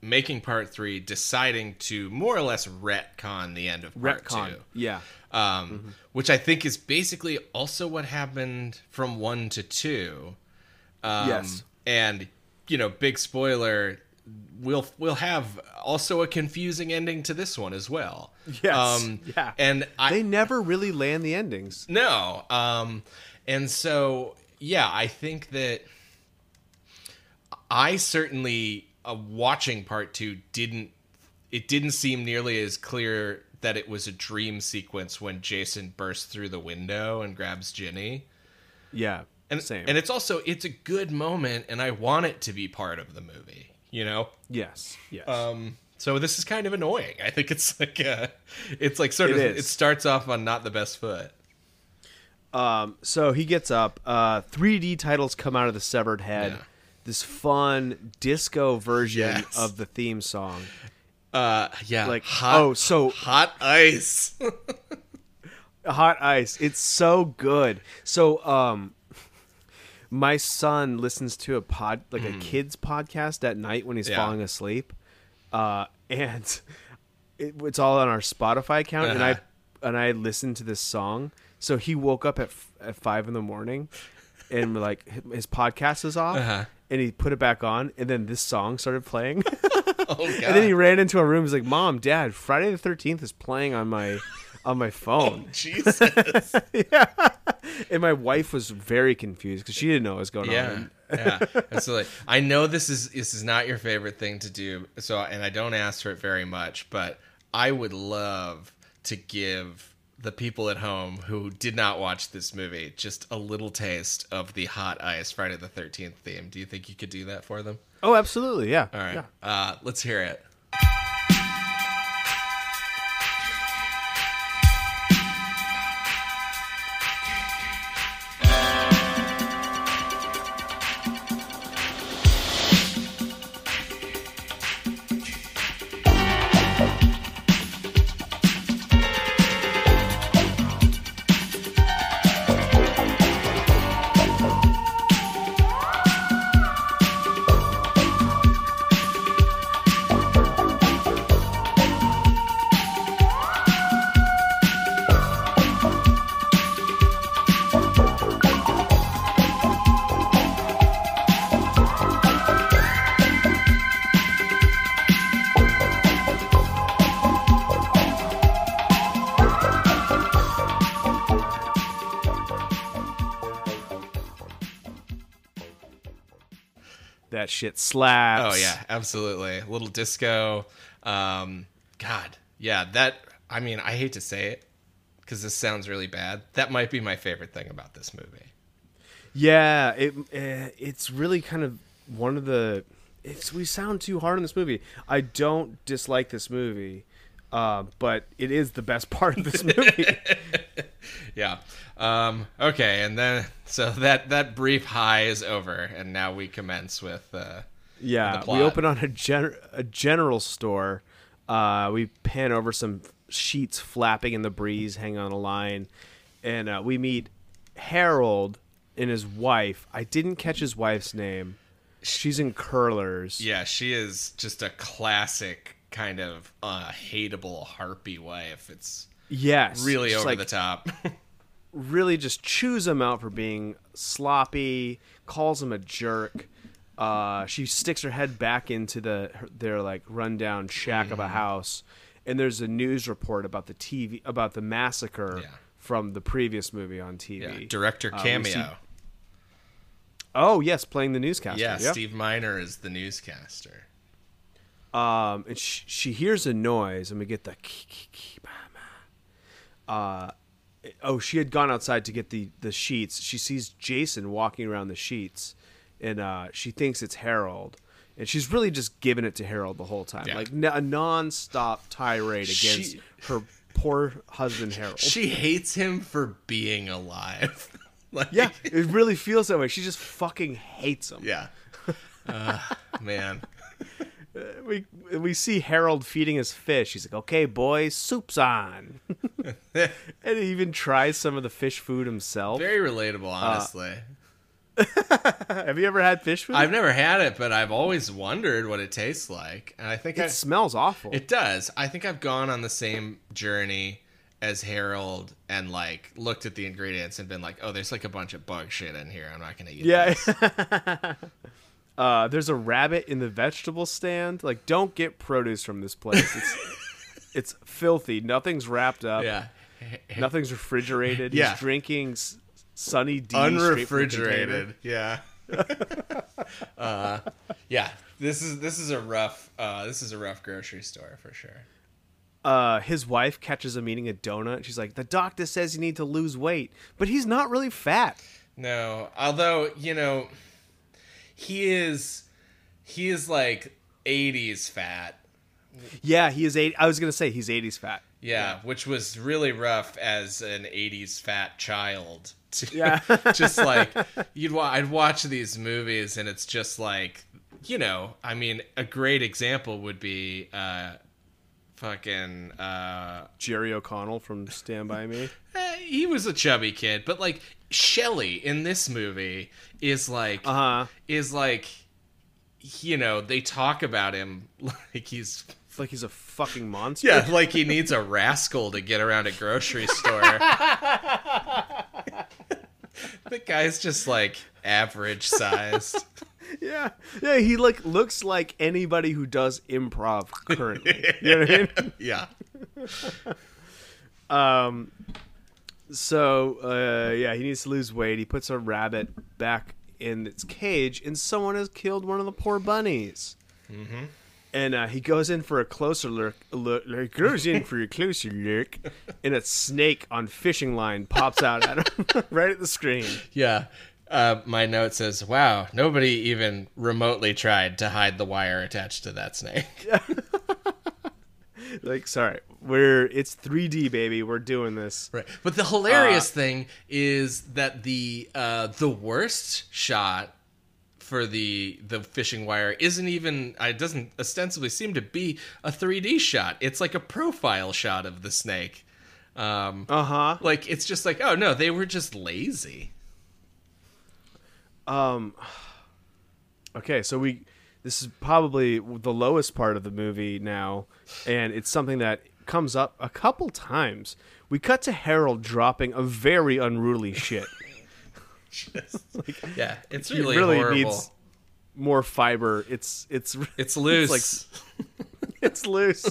making part three, deciding to more or less retcon the end of part Retcon, two. yeah. Um, Which I think is basically also what happened from one to two. Um, Yes. And, you know, big spoiler. We'll we'll have also a confusing ending to this one as well. Yes, yeah. And I, They never really land the endings. no. Um, and so, yeah, I think that I certainly, uh, watching part two, didn't. It didn't seem nearly as clear that it was a dream sequence when Jason bursts through the window and grabs Ginny. Yeah, And same. and it's also it's a good moment, and I want it to be part of the movie. You know. yes, yes. Um, so this is kind of annoying. I think it's like uh it's like sort It of is. it starts off on not the best foot. Um, so he gets up. Uh, 3D titles come out of the severed head. Yeah. This fun disco version Yes. of the theme song. Uh, yeah, Like, hot. oh, so- hot ice. Hot Ice. It's so good. So, um, my son listens to a pod, like a kids podcast at night when he's Hmm. Yeah. falling asleep, uh, and it, it's all on our Spotify account. And I Uh-huh. and I listened to this song. So he woke up at f- at five in the morning, and like his podcast is off, Uh-huh. and he put it back on, and then this song started playing. oh god. And then he ran into our room. He's like, "Mom, Dad, Friday the Thirteenth is playing on my on my phone." Jesus. yeah. And my wife was very confused because she didn't know what was going yeah. on. yeah. Absolutely. I know this is this is not your favorite thing to do. So and I don't ask for it very much, but I would love to give the people at home who did not watch this movie just a little taste of the hot ice Friday the 13th theme. Do you think you could do that for them? Oh, absolutely, yeah. All right. Yeah. Uh, let's hear it. That shit slaps. Oh yeah, absolutely. A little disco. Um, God, yeah. That I mean, I hate to say it because this sounds really bad. That might be my favorite thing about this movie. Yeah, it uh, it's really kind of one of the. It's we sound too hard in this movie. I don't dislike this movie, uh, but it is the best part of this movie. Yeah. Um, okay, and then so that that brief high is over, and now we commence with. Uh, yeah, the we open on a gen- a general store. Uh, we pan over some sheets flapping in the breeze, hang on a line, and uh, we meet Harold and his wife. I didn't catch his wife's name. She's in curlers. yeah, she is just a classic kind of uh, hateable harpy wife. It's Yes, really over like, the top. really just chews him out for being sloppy, calls him a jerk. Uh, she sticks her head back into the their like rundown shack Mm-hmm. of a house, and there's a news report about the TV about the massacre Yeah. from the previous movie on yeah, TV. director Uh, cameo. see- oh yes, playing the newscaster. yeah, Yep. Steve Miner is the newscaster. Um, and she, she hears a noise, and we get the. Uh, oh, she had gone outside to get the the sheets. She sees Jason walking around the sheets, and uh, she thinks it's Harold. And she's really just giving it to Harold the whole time, Yeah. like a non-stop tirade against She- her poor husband Harold. She hates him for being alive. like, yeah, it really feels that way. She just fucking hates him. yeah. Uh, man. We we see Harold feeding his fish. He's like, "Okay, boys, soup's on," and he even tries some of the fish food himself. Very relatable, uh, honestly. Have you ever had fish food? I've never had it, but I've always wondered what it tastes like, and I think it I, smells awful. it does. I think I've gone on the same journey as Harold and like looked at the ingredients and been like, "Oh, there's like a bunch of bug shit in here. I'm not gonna eat." yeah. this." uh, there's a rabbit in the vegetable stand. Like, don't get produce from this place. It's it's filthy. Nothing's wrapped up. yeah. Nothing's refrigerated. Yeah. He's drinking Sunny D straight from the container. Unrefrigerated. Yeah. uh, yeah. This is this is a rough uh, this is a rough grocery store for sure. uh, his wife catches him eating a donut. She's like, "The doctor says you need to lose weight, but he's not really fat." No, although you know, he is he is like '80s fat. Yeah, he is eight. I was gonna say he's eighties fat. Yeah, which was really rough as an '80s fat child. to- Yeah. just like you'd wa- I'd watch these movies and it's just like you know, I mean, a great example would be uh, fucking. Uh, Jerry O'Connell from Stand by Me. eh, he was a chubby kid, but like Shelley in this movie is like Uh huh. is like you know they talk about him like he's like he's a fucking monster. yeah like he needs a rascal to get around a grocery store the guy's just like average sized yeah, yeah. He like looks like anybody who does improv currently. you know what I mean? yeah Um, so uh, yeah, he needs to lose weight. He puts a rabbit back in its cage, and someone has killed one of the poor bunnies. Mm-hmm. And uh, he goes in for a closer look. look he goes in for a closer look, and a snake on fishing line pops out at him right at the screen. yeah uh, my note says wow nobody even remotely tried to hide the wire attached to that snake Like, sorry, we're it's 3D, baby. We're doing this. Right. But the hilarious thing is that the uh, the worst shot for the the fishing wire isn't even it doesn't ostensibly seem to be a 3D shot. It's like a profile shot of the snake. Um Uh huh. like it's just like, oh no, they were just lazy. Um. Okay, so we this is probably the lowest part of the movie now, and it's something that comes up a couple times. We cut to Harold dropping a very unruly shit. Yeah, it's really, really horrible. needs more fiber. It's it's it's loose. like- it's loose.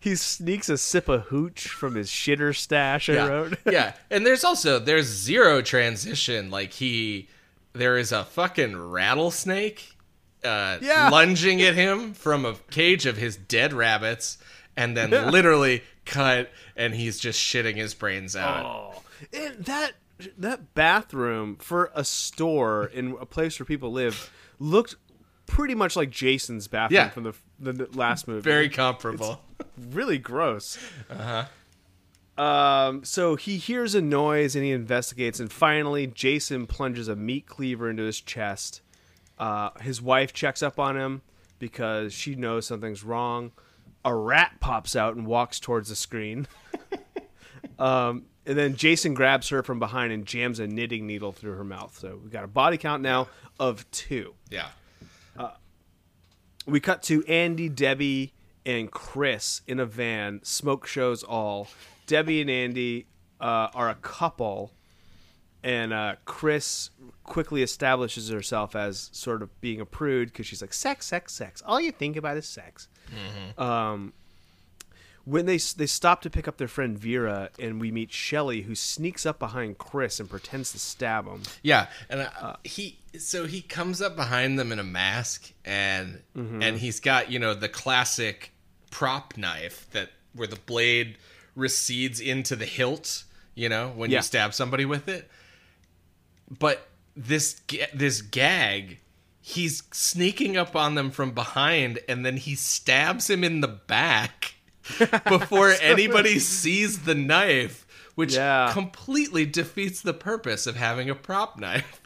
He sneaks a sip of hooch from his shitter stash. I yeah. wrote. yeah, and there's also there's zero transition. Like he, there is a fucking rattlesnake uh, Yeah. lunging at him from a cage of his dead rabbits, and then Yeah. literally cut, and he's just shitting his brains out. Oh, and that that bathroom for a store in a place where people live looked pretty much like Jason's bathroom Yeah. from the the last movie. Very comparable. really gross. Uh-huh. Um, so he hears a noise and he investigates, and finally, Jason plunges a meat cleaver into his chest. Uh, his wife checks up on him because she knows something's wrong. A rat pops out and walks towards the screen. um, and then Jason grabs her from behind and jams a knitting needle through her mouth. So we've got a body count now of two Yeah. we cut to Andy, Debbie, and Chris in a van. Smoke shows all. Debbie and Andy uh, are a couple, and uh, Chris quickly establishes herself as sort of being a prude because she's like sex, sex, sex. All you think about is sex. Um, when they they stop to pick up their friend Vera, and we meet Shelly, who sneaks up behind Chris and pretends to stab him. Yeah, and uh, he so he comes up behind them in a mask, and and he's got you know the classic prop knife that where the blade recedes into the hilt, you know, when Yeah. you stab somebody with it. But this this gag, he's sneaking up on them from behind, and then he stabs him in the back before anybody sees the knife, which Yeah. completely defeats the purpose of having a prop knife.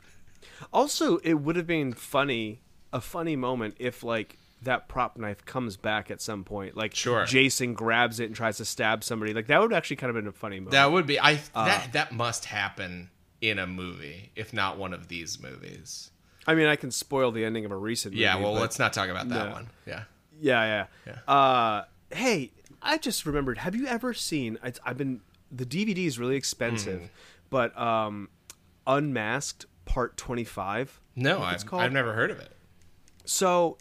Also, it would have been funny, a funny moment if like that prop knife comes back at some point. Like Sure. Jason grabs it and tries to stab somebody. Like that would actually kind of been a funny moment. That would be I Uh. that that must happen in a movie, if not one of these movies. I mean, I can spoil the ending of a recent movie. Yeah, well, let's not talk about that No. one. Yeah. Yeah, yeah. Uh, hey, I just remembered. Have you ever seen? It's, I've been the DVD is really expensive, Hmm. but um, Unmasked Part Twenty Five. No, it's I've, called? I've never heard of it. So,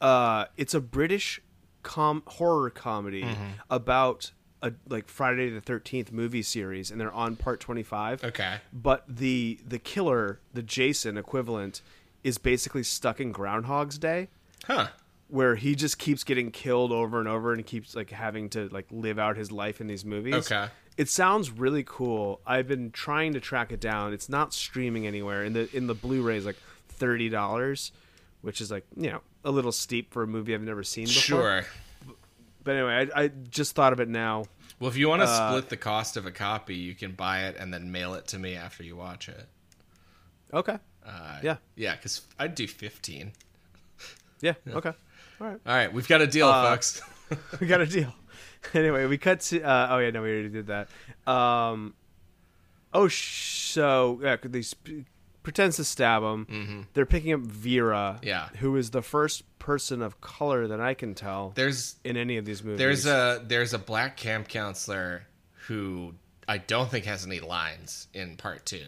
uh, it's a British com horror comedy Mm-hmm. about a like Friday the Thirteenth movie series, and they're on part twenty five. Okay. But the the killer, the Jason equivalent, is basically stuck in Groundhog's Day, Huh. where he just keeps getting killed over and over, and keeps like having to like live out his life in these movies. Okay. It sounds really cool. I've been trying to track it down. It's not streaming anywhere. In the in the Blu-ray is like thirty dollars, which is like you know a little steep for a movie I've never seen before. Sure. But anyway, I, I just thought of it now. Well, if you want to Uh, split the cost of a copy, you can buy it and then mail it to me after you watch it. Okay. Uh, Yeah. Yeah, because I'd do 15. Yeah. Okay. All right. All right, we've got a deal, Uh, folks. we got a deal. anyway, we cut to. Uh, oh yeah, no, we already did that. Um, oh, sh- so yeah, they sp- pretends to stab him. They're picking up Vera, Mm-hmm. Yeah. who is the first person of color that I can tell There's in any of these movies. There's a there's a black camp counselor who I don't think has any lines in part two,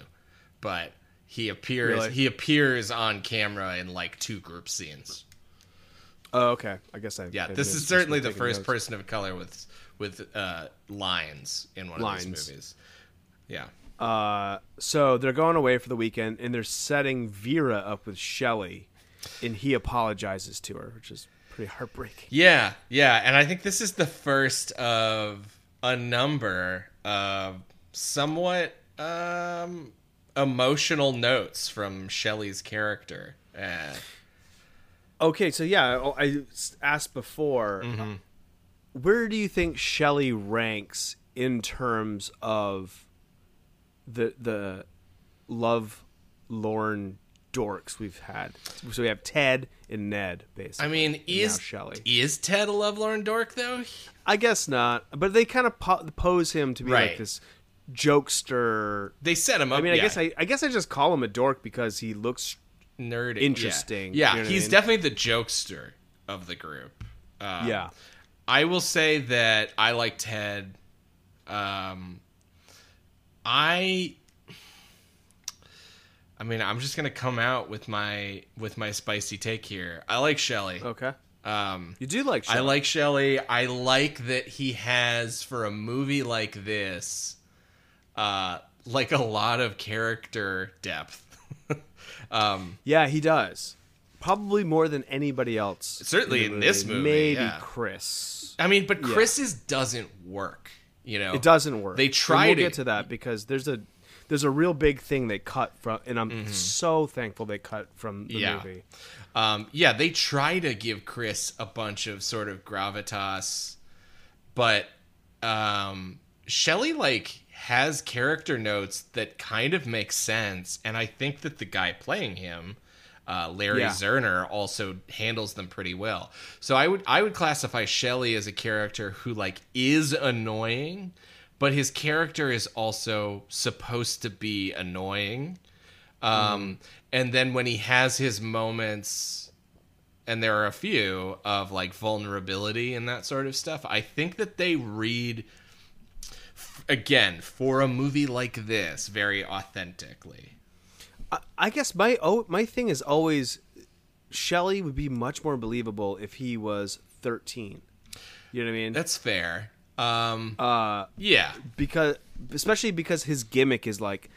but he appears Really? he appears on camera in like two group scenes. Oh, okay. I guess I. Yeah, I this is certainly the first notes. person of color with with uh, lines in one of these movies. Yeah, Uh, so they're going away for the weekend, and they're setting Vera up with Shelly, and he apologizes to her, which is pretty heartbreaking. yeah, yeah, and I think this is the first of a number of somewhat um, emotional notes from Shelley's character. Uh, Okay, so yeah, I asked before, Mm-hmm. where do you think Shelley ranks in terms of the the love lorn dorks we've had? So we have Ted and Ned, basically. I mean, is Shelley? is Ted a lovelorn dork though? I guess not, but they kind of po- pose him to be Right. like this jokester. They set him up. I mean, I yeah, guess I, I guess I just call him a dork because he looks nerdy, interesting, Yeah, you know what I he's mean? definitely the jokester of the group. Um, yeah. I will say that I like Ted. Um, I, I mean, I'm just gonna come out with my with my spicy take here. I like Shelley. Okay, Um, you do like. Shelley. I like Shelley. I like that he has for a movie like this, uh, like a lot of character depth. um, Yeah, he does. probably more than anybody else. Certainly the in this movie, maybe yeah. Chris. I mean, but Chris's doesn't work. You know, It doesn't work. They try we'll to get to that because there's a there's a real big thing they cut from, and I'm Mm-hmm. so thankful they cut from the Yeah. movie. Um, yeah, they try to give Chris a bunch of sort of gravitas, but um, Shelley like has character notes that kind of make sense, and I think that the guy playing him, uh, Larry Yeah. Zerner, also handles them pretty well. So I would I would classify Shelley as a character who like is annoying, but his character is also supposed to be annoying. Um, and then when he has his moments, and there are a few of like vulnerability and that sort of stuff, I think that they read again for a movie like this very authentically. I, I guess my oh my thing is always Shelley would be much more believable if he was 13. You know what I mean? That's fair. Um, uh, yeah, because especially because his gimmick is like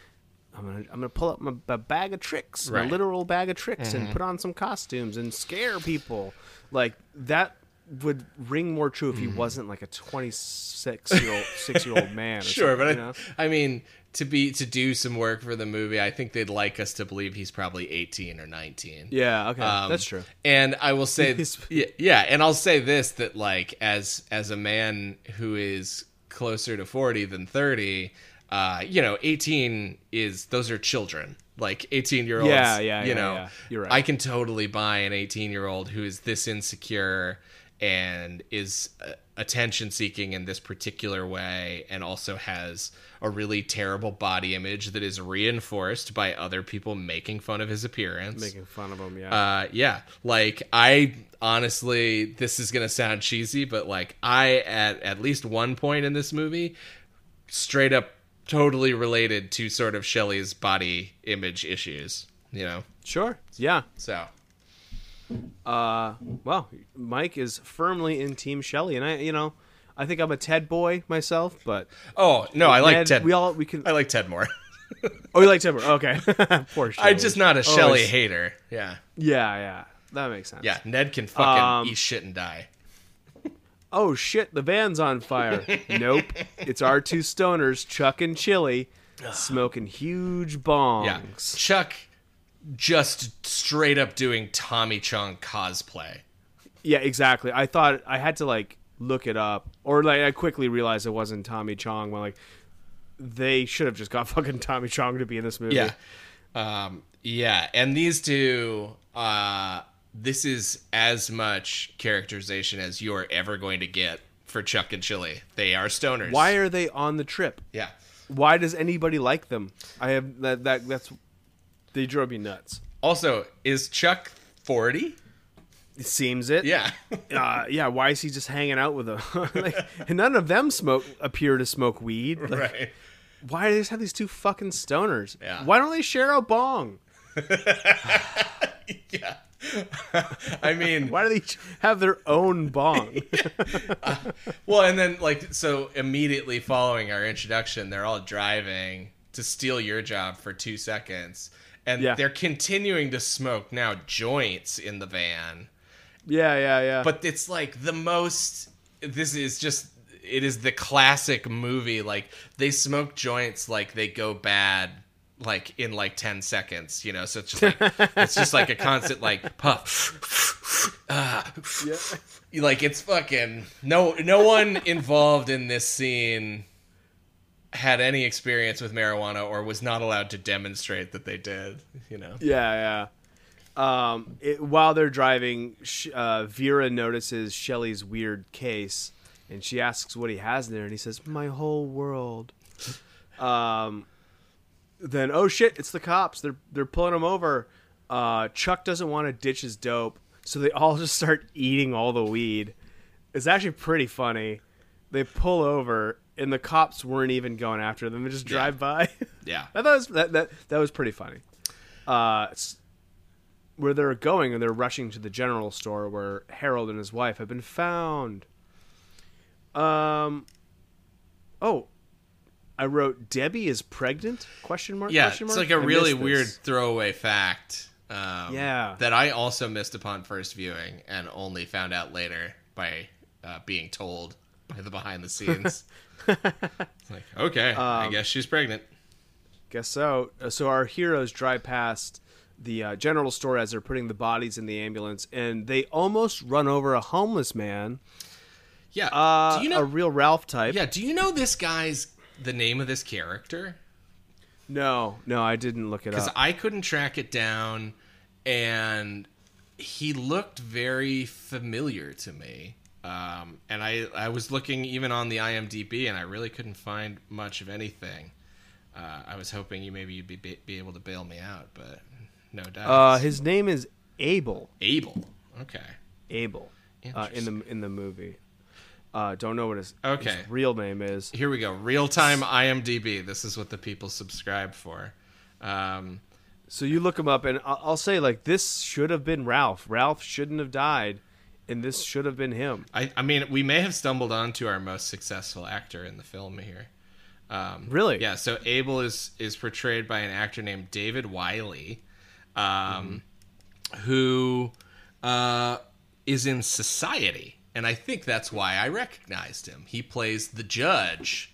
I'm gonna I'm gonna pull up my, my bag of tricks, my literal bag of tricks, and put on some costumes and scare people. Like that would ring more true if he wasn't like a 26 year old six year old man. Sure, but I, you know? I mean to be to do some work for the movie, I think they'd like us to believe he's probably 18 or 19. yeah, okay, Um, that's true. And I will say, yeah, yeah, and I'll say this that like as as a man who is closer to forty than thirty, uh, you know, eighteen is those are children. Like eighteen year olds, Yeah, yeah, you yeah, know, yeah. You're right. I can totally buy an eighteen year old who is this insecure and is uh, attention seeking in this particular way and also has a really terrible body image that is reinforced by other people making fun of his appearance. Making fun of him, yeah. uh yeah. Like i honestly this is gonna sound cheesy but like i at at least one point in this movie straight up totally related to sort of shelley's body image issues you know? Sure, yeah. so. Uh, well, Mike is firmly in Team Shelley, and I, you know, I think I'm a Ted boy myself, but oh no i like Ned, ted We all we can. i like ted more Oh, you like Ted more? Okay, poor Shelley. i'm just not a Oh, shelley hater yeah Yeah, yeah, that makes sense. yeah ned can fucking Um, eat shit and die Oh shit, the van's on fire. nope, it's our two stoners, Chuck and Chili, smoking huge bongs. yeah chuck just straight up doing tommy Chong cosplay Yeah, exactly. I thought I had to like look it up, or like I quickly realized it wasn't Tommy Chong. When like they should have just got fucking Tommy Chong to be in this movie. Yeah. Um, yeah, and these two, uh, this is as much characterization as you're ever going to get for Chuck and Chili. They are stoners. Why are they on the trip? Yeah. Why does anybody like them? I have that that that's they drove me nuts. Also, is Chuck 40? It seems it. Yeah. Uh, yeah. Why is he just hanging out with them? like, and none of them smoke appear to smoke weed. Like, right. Why do they just have these two fucking stoners? Yeah. Why don't they share a bong? Yeah. I mean, Why do they have their own bong? well, and then like so immediately following our introduction, they're all driving to steal your job for 2 seconds. And Yeah. they're continuing to smoke now joints in the van. Yeah, yeah, yeah. but it's like the most this is just it is the classic movie like they smoke joints like they go bad like in like 10 seconds you know so it's just like it's just like a constant like puff ah, like it's fucking no no one involved in this scene had any experience with marijuana or was not allowed to demonstrate that they did you know Yeah, yeah. Um, it, while they're driving, uh, Vera notices Shelly's weird case, and she asks what he has in there, and he says, "My whole world." Um, then oh shit, it's the cops. They're they're pulling him over. Uh, Chuck doesn't want to ditch his dope, so they all just start eating all the weed. It's actually pretty funny. They pull over, and the cops weren't even going after them; they just drive by. yeah I thought was, that, that that was pretty funny. Uh, where they're going and they're rushing to the general store where Harold and his wife have been found. Um. Oh, I wrote Debbie is pregnant? Question mark? Yeah, question it's mark? like a I really weird throwaway fact Um, Yeah. That I also missed upon first viewing and only found out later by uh, being told by the behind the scenes. like, okay, I guess she's pregnant. Guess so. Uh, So our heroes drive past the uh, general store as they're putting the bodies in the ambulance, and they almost run over a homeless man. Yeah. Uh, do you know? a real Ralph type? yeah. Do you know this guy's the name of this character? No, no, I didn't look it up because. I couldn't track it down, and he looked very familiar to me. Um, and I, I was looking even on the IMDb, and I really couldn't find much of anything. Uh, I was hoping you maybe you'd be, be able to bail me out, but no doubt. Uh, his name is Abel. Abel. Okay. Abel. Uh, in the in the movie. Uh, don't know what his, his Okay. real name is. Here we go. Real time IMDb. This is what the people subscribe for. Um, So you look him up, and I'll, I'll say like this should have been Ralph. Ralph shouldn't have died, and this should have been him. I, I mean, we may have stumbled onto our most successful actor in the film here. Um, Really? Yeah. So Abel is is portrayed by an actor named David Wiley, um, who uh, is in Society, and I think that's why I recognized him. He plays the judge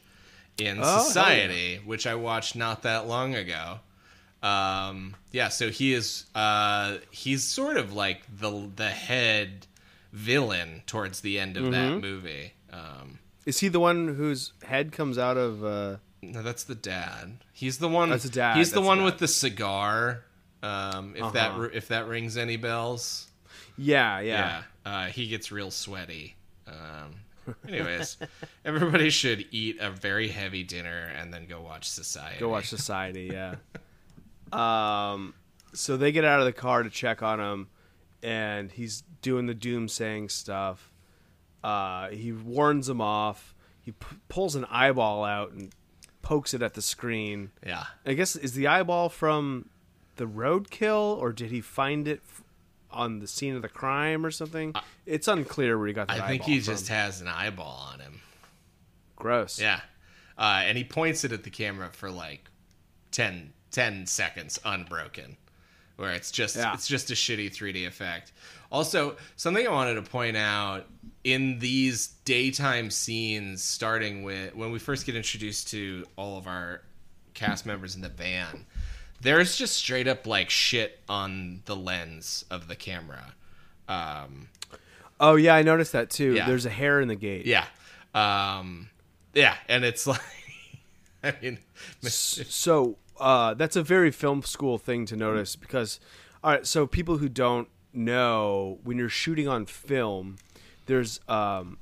in Oh, hell yeah. Society, which I watched not that long ago. Um, yeah, so he is uh, he's sort of like the the head villain towards the end of Mm-hmm. that movie. Um, Is he the one whose head comes out of? Uh, no, that's the dad. He's the one. That's the dad, He's the that's the one dad. with the cigar. Um, if that Uh-huh. if that rings any bells, yeah, yeah. yeah, uh, he gets real sweaty. Um, anyways, everybody should eat a very heavy dinner and then go watch Society. Go watch Society. Yeah. um. So they get out of the car to check on him, and he's doing the doom saying stuff. Uh, he warns them off. He p- pulls an eyeball out and pokes it at the screen. Yeah, I guess is the eyeball from the roadkill, or did he find it f- on the scene of the crime or something? it's unclear where he got that I think he from. just has an eyeball on him. gross. Yeah. Uh, and he points it at the camera for like 10, 10 seconds unbroken. Where it's just Yeah. it's just a shitty 3D effect. Also, something I wanted to point out in these daytime scenes starting with when we first get introduced to all of our cast members in the van, there's just straight up like shit on the lens of the camera. Um, Oh yeah, I noticed that too. Yeah. There's a hair in the gate. yeah. Um, yeah, and it's like I mean, So uh, that's a very film school thing to notice because, all right. So people who don't know, when you're shooting on film, there's um,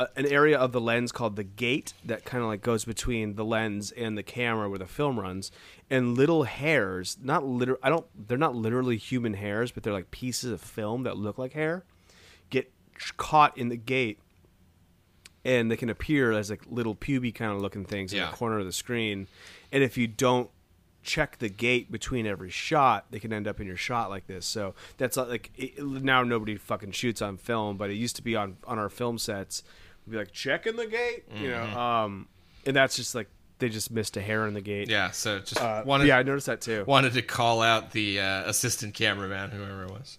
a, an area of the lens called the gate that kind of like goes between the lens and the camera where the film runs, and little hairs. Not liter. I don't. They're not literally human hairs, but they're like pieces of film that look like hair. Get caught in the gate and they can appear as like little puby kind of looking things in the corner of the screen. And if you don't check the gate between every shot, they can end up in your shot like this. So that's like it, now nobody fucking shoots on film, but it used to be on on our film sets. Be like checking the gate, you know. Mm-hmm. Um, and that's just like they just missed a hair in the gate. yeah. So just Uh, wanted yeah, I noticed that too. wanted to call out the uh, assistant cameraman, whoever it was.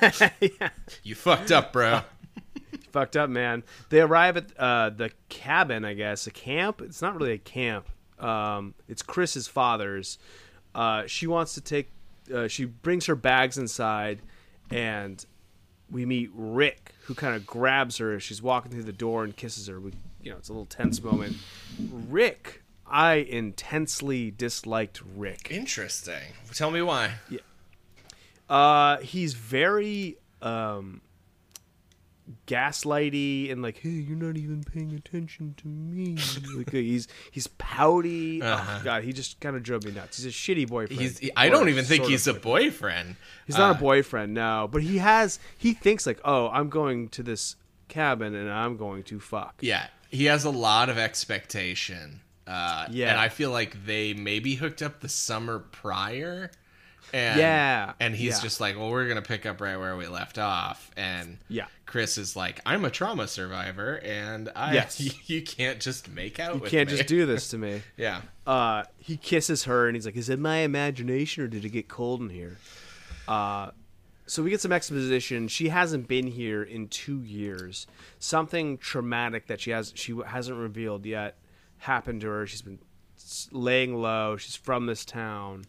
So. You fucked up, bro. fucked up, man. They arrive at uh, the cabin, I guess, a camp. It's not really a camp. Um, it's Chris's father's. Uh, she wants to take. Uh, she brings her bags inside, and we meet Rick, who kind of grabs her as she's walking through the door and kisses her. We, you know, it's a little tense moment. Rick, I intensely disliked Rick. Interesting. Tell me why. Uh, he's very um, gaslighty and like, hey, you're not even paying attention to me. like, uh, he's he's pouty. Uh-huh. Oh god, he just kind of drove me nuts. He's a shitty boyfriend. He's. I don't even think he's a boyfriend. He's not Uh, a boyfriend, no. But he has. He thinks like, oh, I'm going to this cabin and I'm going to fuck. Yeah, he has a lot of expectation. Uh, Yeah. and I feel like they maybe hooked up the summer prior. And, Yeah, and he's yeah. just like, well, we're gonna pick up right where we left off. And Yeah. Chris is like, I'm a trauma survivor, and I, Yes. you, can't just make out. You can't me. just do this to me. Yeah, Uh, he kisses her and he's like, "Is it my imagination or did it get cold in here?" Uh, so we get some exposition. She hasn't been here in two years. Something traumatic that she has she hasn't revealed yet happened to her. She's been laying low. She's from this town.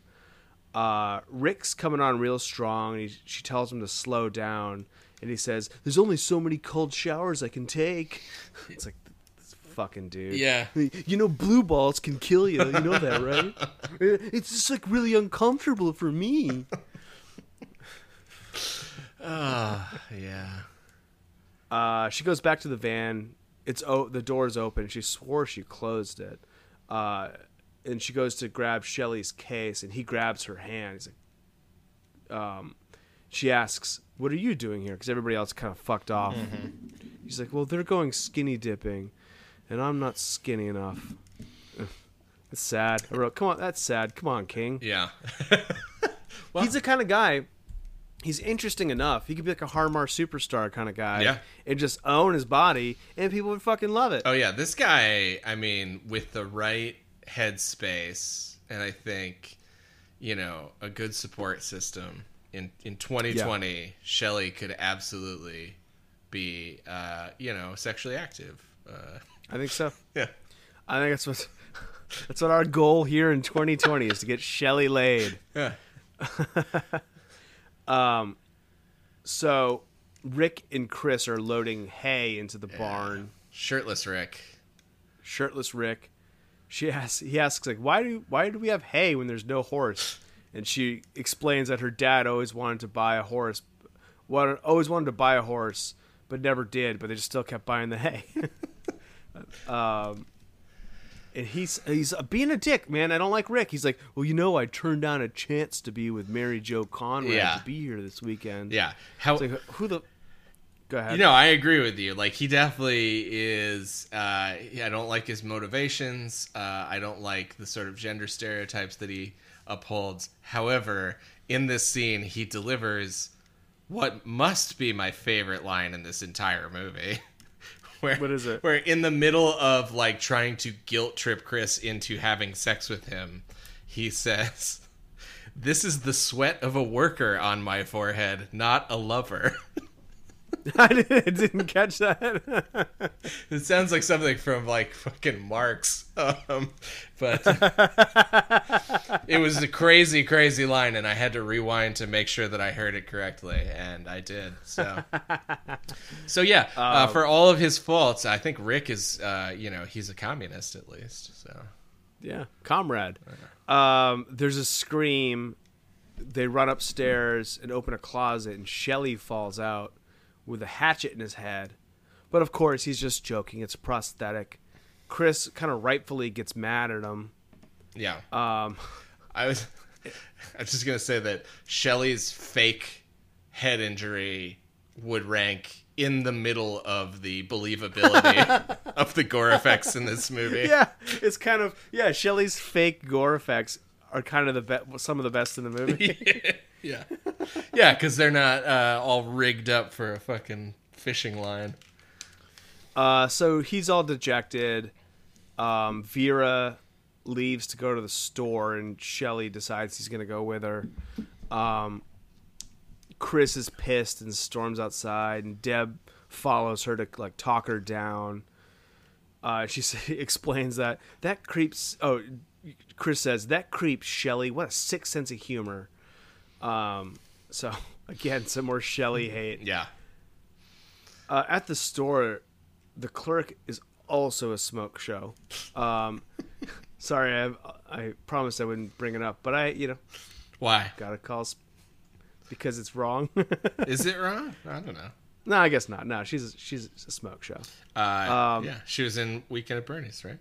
Uh, Rick's coming on real strong. And he, she tells him to slow down, and he says, "There's only so many cold showers I can take." It's like this fucking dude. Yeah. You know, blue balls can kill you. You know that, right? It's just like really uncomfortable for me. Ah, yeah. Uh, she goes back to the van. It's oh, the door's open. She swore she closed it. Uh, and she goes to grab Shelly's case, and he grabs her hand. He's like, um, she asks, "What are you doing here?" Because everybody else kind of fucked off. He's like, "Well, they're going skinny dipping, and I'm not skinny enough." Ugh. It's sad. I wrote, "Come on, that's sad. Come on, King." Yeah. he's the kind of guy. He's interesting enough. He could be like a Harmar superstar kind of guy. Yeah. And just own his body, and people would fucking love it. Oh yeah, this guy. I mean, with the right headspace, and I think, you know, a good support system in in 2020, Shelly could absolutely be, uh, you know, sexually active. Uh, I think so. yeah. I think that's what that's what our goal here in 2020 is to get Shelly laid. Yeah. Um, so Rick and Chris are loading hay into the barn. Shirtless Rick. Shirtless Rick. She asks, he asks like, why do why do we have hay when there's no horse? And she explains that her dad always wanted to buy a horse, what always wanted to buy a horse, but never did. But they just still kept buying the hay. um, and he's he's being a dick, man. I don't like Rick. He's like, well, you know, I turned down a chance to be with Mary Jo Conrad Yeah. to be here this weekend. Yeah. How like, who the? Go ahead. You know, I agree with you. Like he definitely is. Uh, I don't like his motivations. Uh, I don't like the sort of gender stereotypes that he upholds. However, in this scene, he delivers what must be my favorite line in this entire movie. Where, What is it? Where in the middle of like trying to guilt trip Chris into having sex with him, he says, "This is the sweat of a worker on my forehead, not a lover." I didn't, didn't catch that. It sounds like something from like fucking Marx. Um, but it was a crazy, crazy line, and I had to rewind to make sure that I heard it correctly, and I did. So, so yeah, uh, for all of his faults, I think Rick is, uh, you know, he's a communist at least. So, Yeah, comrade. Um, there's a scream. They run upstairs and open a closet, and Shelly falls out with a hatchet in his head. But of course, he's just joking. It's prosthetic. Chris kind of rightfully gets mad at him. yeah, Um, I was, I was just gonna say that Shelley's fake head injury would rank in the middle of the believability of the gore effects in this movie. yeah, it's kind of yeah. Shelly's fake gore effects are kind of the be- some of the best in the movie. yeah, yeah, because they're not uh, all rigged up for a fucking fishing line. Uh, so he's all dejected. Um, Vera leaves to go to the store, and Shelly decides he's going to go with her. Um, Chris is pissed and storms outside, and Deb follows her to like talk her down. Uh, she sa- explains that that creeps. Oh, Chris says that creeps Shelly. What a sick sense of humor. Um, so again, some more Shelly hate. Yeah, Uh, at the store, the clerk is also a smoke show. Um, sorry, I, I promised I wouldn't bring it up, but I, you know, why gotta call sp- because it's wrong. is it wrong? I don't know. no, I guess not. No, she's a, she's a smoke show. Uh, Um, yeah, she was in Weekend at Bernie's, right?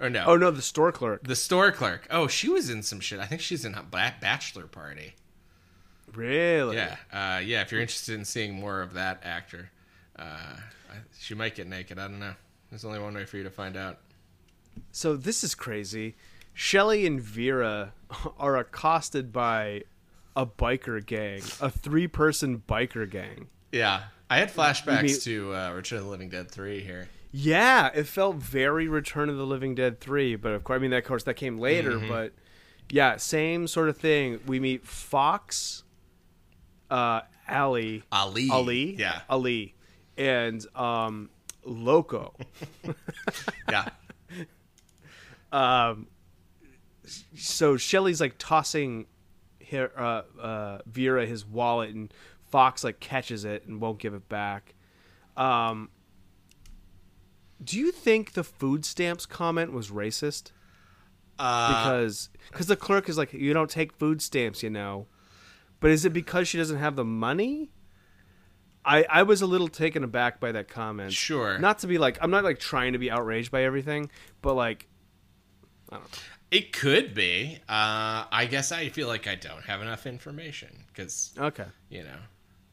Or no? Oh no, the store clerk. the store clerk. Oh, she was in some shit. I think she's in a ba- bachelor party. Really? Yeah, uh, yeah. If you're interested in seeing more of that actor, uh, I, she might get naked. I don't know. There's only one way for you to find out. So this is crazy. Shelly and Vera are accosted by a biker gang, a three-person biker gang. Yeah, I had flashbacks mean- to uh, Return of the Living Dead three here. Yeah, it felt very Return of the Living Dead 3, but of course, I mean, that, of course, that came later, Mm-hmm. but yeah, same sort of thing. We meet Fox uh, Ali, Ali. Ali, Yeah. Ali, and um, Loco. Yeah. um. so Shelly's like tossing her, uh, uh, Vera his wallet, and Fox like catches it and won't give it back. Um, do you think the food stamps comment was racist? Uh, Because because the clerk is like, you don't take food stamps, you know. But is it because she doesn't have the money? I I was a little taken aback by that comment. Sure. Not to be like I'm not like trying to be outraged by everything, but like I don't know. it could be. Uh, I guess I feel like I don't have enough information because okay. you know.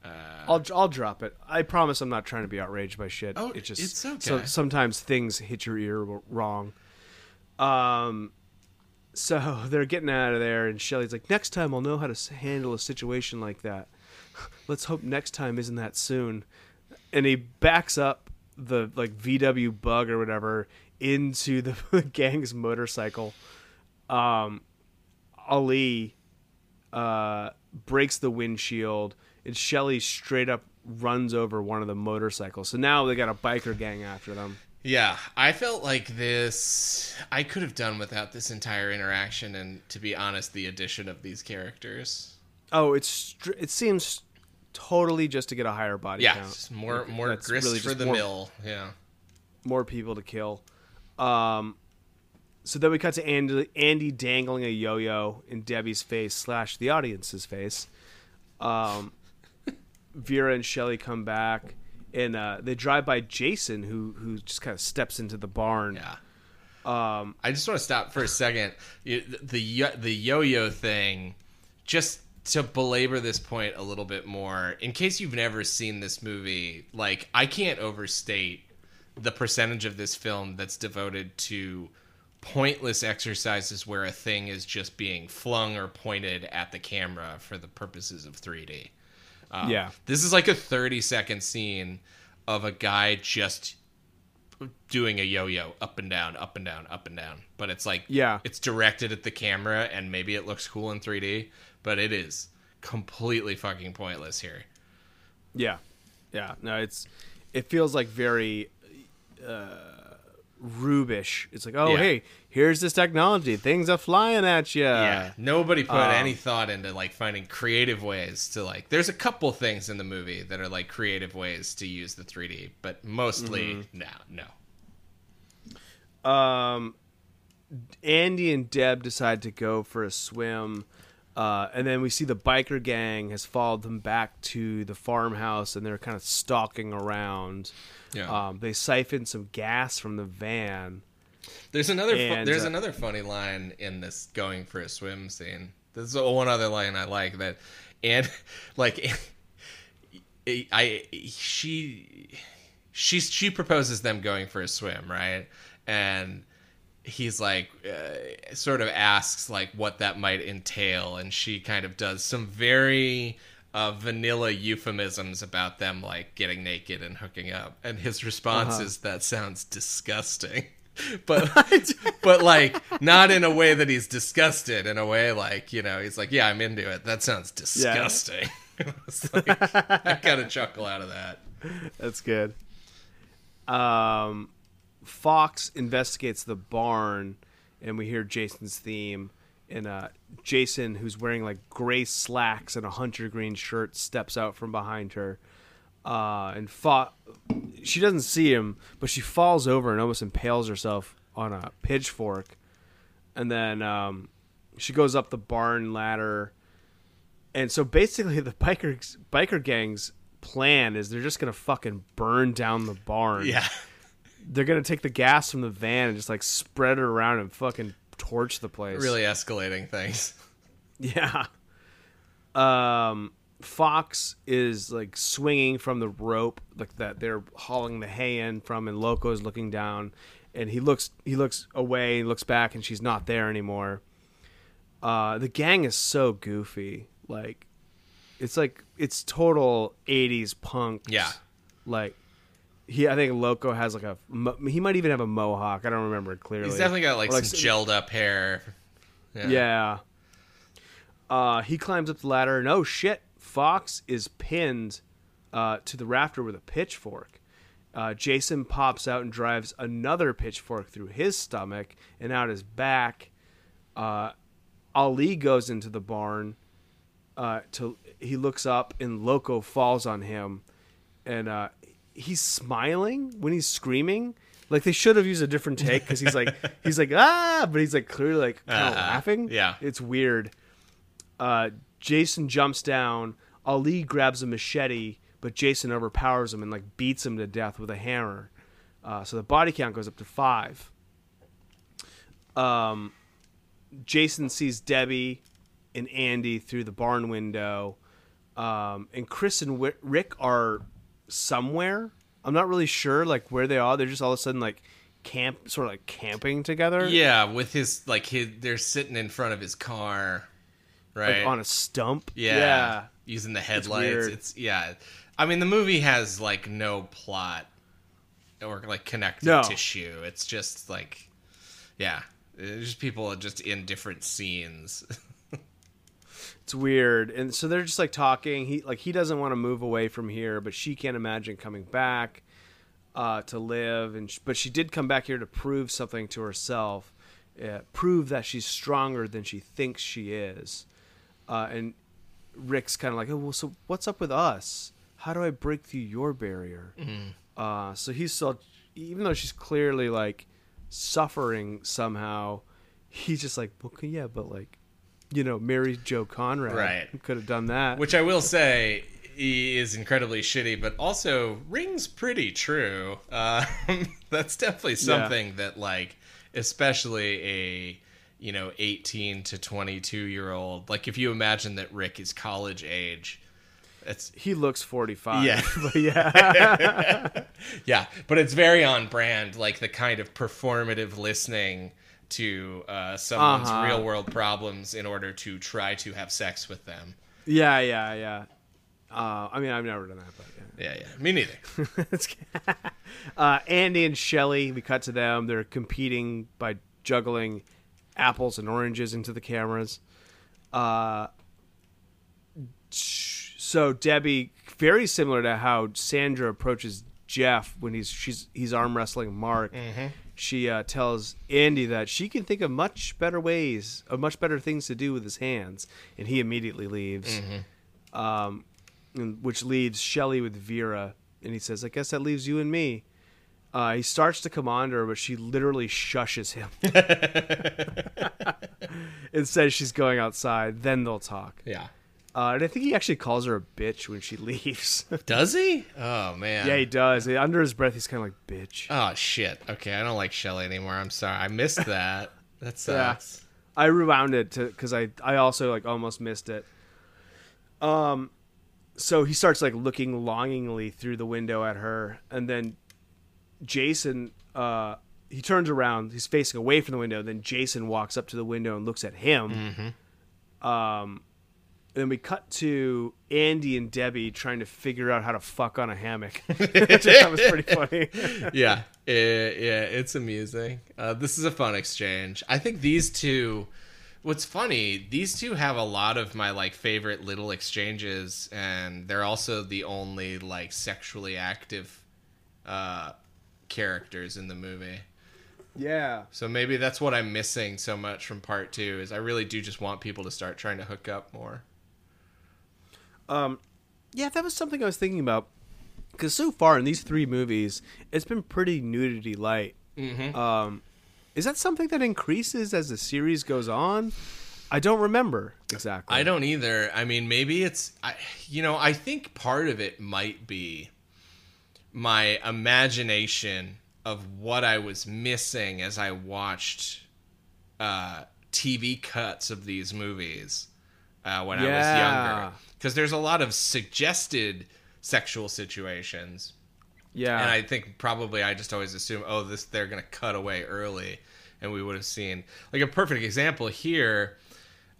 Uh, I'll I'll drop it. I promise I'm not trying to be outraged by shit. Oh, it just it's okay. So sometimes things hit your ear wrong. Um, so they're getting out of there, and Shelly's like, "Next time I'll know how to handle a situation like that. Let's hope next time isn't that soon." And he backs up the like VW Bug or whatever into the gang's motorcycle. Um, Ali uh, breaks the windshield, and Shelly straight up runs over one of the motorcycles. So now they got a biker gang after them. Yeah, I felt like this. I could have done without this entire interaction, and to be honest, the addition of these characters. Oh, it's it seems totally just to get a higher body Yeah, count. more more That's grist really for the more- mill. Yeah, more people to kill. Um, so then we cut to Andy, Andy dangling a yo-yo in Debbie's face slash the audience's face. Um, Vera and Shelly come back, and uh, they drive by Jason, who who just kind of steps into the barn. yeah. Um, I just want to stop for a second. You- The the yo-yo thing, just to belabor this point a little bit more, in case you've never seen this movie, like I can't overstate the percentage of this film that's devoted to pointless exercises where a thing is just being flung or pointed at the camera for the purposes of 3D. Um, Yeah. This is like a 30 second scene of a guy just doing a yo-yo up and down, up and down, up and down. But it's like Yeah. it's directed at the camera and maybe it looks cool in 3D, but it is completely fucking pointless here. Yeah, yeah. No, it's it feels like very uh, rubish. It's like, oh Yeah. hey, here's this technology. Things are flying at you. yeah nobody put um, any thought into like finding creative ways to like there's a couple things in the movie that are like creative ways to use the 3d but mostly Mm-hmm. no no um, Andy and Deb decide to go for a swim. Uh, and then we see the biker gang has followed them back to the farmhouse, and they're kind of stalking around. Yeah. Um, they siphon some gas from the van. There's another fu- there's uh, another funny line in this going for a swim scene. There's one other line i like that and like i she she she proposes them going for a swim right? And he's like uh, sort of asks like what that might entail. And she kind of does some very uh, vanilla euphemisms about them like getting naked and hooking up. And his response Uh-huh. is that sounds disgusting but but like not in a way that he's disgusted in a way like you know he's like yeah i'm into it that sounds disgusting It's like, i got a chuckle out of that That's good. Um, Fox investigates the barn, and we hear Jason's theme. And uh, Jason, who's wearing like gray slacks and a hunter green shirt, steps out from behind her. Uh, and Fo- she doesn't see him, but she falls over and almost impales herself on a pitchfork. And then um, she goes up the barn ladder. And so basically, the biker biker gang's plan is they're just gonna fucking burn down the barn. yeah they're gonna take the gas from the van and just like spread it around and fucking torch the place. really escalating things Yeah. Um, Fox is like swinging from the rope, like that they're hauling the hay in from, and Loco's looking down, and he looks he looks away, looks back, and she's not there anymore. Uh, the gang is so goofy, like it's like it's total '80s punk. Yeah. like he, I think Loco has like a he might even have a mohawk. I don't remember clearly. He's definitely got like, like, some gelled up hair. Yeah. Uh, he climbs up the ladder, and oh shit, Fox is pinned uh, to the rafter with a pitchfork. Uh, Jason pops out and drives another pitchfork through his stomach and out his back. Uh, Ali goes into the barn. Uh, to he looks up and Loco falls on him, and uh, he's smiling when he's screaming. Like they should have used a different take because he's like he's like ah, but he's like clearly like kind of Uh-huh. laughing. Yeah. it's weird. Uh, Jason jumps down. Ali grabs a machete, but Jason overpowers him and like beats him to death with a hammer. Uh, so the body count goes up to five. Um, Jason sees Debbie and Andy through the barn window, um, and Chris and Wi- Rick are somewhere. I'm not really sure like where they are. They're just all of a sudden like camp, sort of like camping together. Yeah, with his like his, they're sitting in front of his car, right? like on a stump. yeah, yeah. Using the headlights. weird. It's, yeah. I mean, the movie has like no plot or like connective No. tissue. It's just like, yeah, it's just people just in different scenes. It's weird. And so they're just like talking. He like he doesn't want to move away from here, but she can't imagine coming back uh, to live. And sh- but she did come back here to prove something to herself, uh, prove that she's stronger than she thinks she is. Uh, and Rick's kind of like, oh well, so what's up with us? How do I break through your barrier? Uh, so he's still, even though she's clearly like suffering somehow, he's just like, okay, yeah, but like, you know, Mary Joe Conrad Right. could have done that. Which I will say he is incredibly shitty, but also rings pretty true. Um, that's definitely something that, like, especially a you know 18 to 22 year old, like if you imagine that Rick is college age, it's he looks forty five. Yeah. but yeah, yeah, but it's very on brand, like the kind of performative listening to uh, someone's Uh-huh. real world problems in order to try to have sex with them. yeah, yeah, yeah. Uh, I mean, I've never done that, but yeah. Yeah, yeah, me neither. Uh, Andy and Shelly, we cut to them. They're competing by juggling apples and oranges into the cameras. Uh, so Debbie, very similar to how Sandra approaches Jeff when he's she's he's arm wrestling Mark. She uh, tells Andy that she can think of much better ways, of much better things to do with his hands, and he immediately leaves. Um, and, which leaves Shelly with Vera, and he says, "I guess that leaves you and me." Uh, he starts to command her, but she literally shushes him and says she's going outside. Then they'll talk. Yeah. Uh, and I think he actually calls her a bitch when she leaves. Does he? Oh man. yeah, he does. Under his breath, he's kind of like bitch. Oh shit. Okay, I don't like Shelly anymore. I'm sorry. I missed that. That sucks. I rewound it to because I I also like almost missed it. Um, so he starts like looking longingly through the window at her, and then Jason uh he turns around, he's facing away from the window. Then Jason walks up to the window and looks at him. Um, and then we cut to Andy and Debbie trying to figure out how to fuck on a hammock. Thought was pretty funny. yeah, it, yeah, it's amusing. Uh, this is a fun exchange. I think these two. What's funny? These two have a lot of my like favorite little exchanges, and they're also the only like sexually active uh, characters in the movie. yeah. So maybe that's what I'm missing so much from part two. Is I really do just want people to start trying to hook up more. Um, yeah, that was something I was thinking about because so far in these three movies, it's been pretty nudity light. Mm-hmm. Um, is that something that increases as the series goes on? I don't remember exactly. I don't either. I mean, maybe it's, I, you know, I think part of it might be my imagination of what I was missing as I watched uh, TV cuts of these movies uh, when I was younger. Because there's a lot of suggested sexual situations. Yeah, And I think probably I just always assume, oh, this they're gonna cut away early, and we would have seen like a perfect example here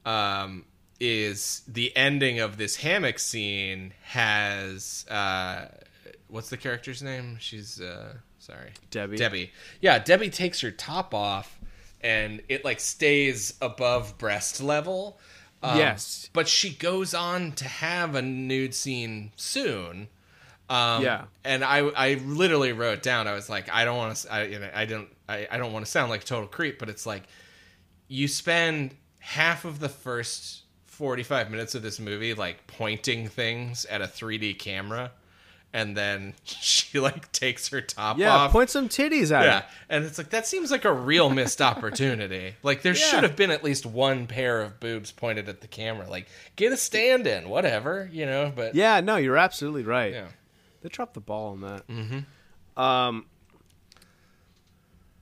um, is the ending of this hammock scene has uh, what's the character's name? She's uh, sorry, Debbie. Debbie. Yeah, Debbie takes her top off, and it like stays above breast level. Um, yes. But she goes on to have a nude scene soon. Um, Yeah. And I, I literally wrote down. I was like, I don't want to. I, you know, I don't. I, I don't want to sound like a total creep, but it's like you spend half of the first forty-five minutes of this movie like pointing things at a 3D camera, and then she like takes her top Yeah, off. point some titties at Yeah, it. and it's like that seems like a real missed opportunity. Like there should have been at least one pair of boobs pointed at the camera. Like get a stand in, whatever, you know. But Yeah, no, you're absolutely right. yeah, They dropped the ball on that. Mm-hmm. Um.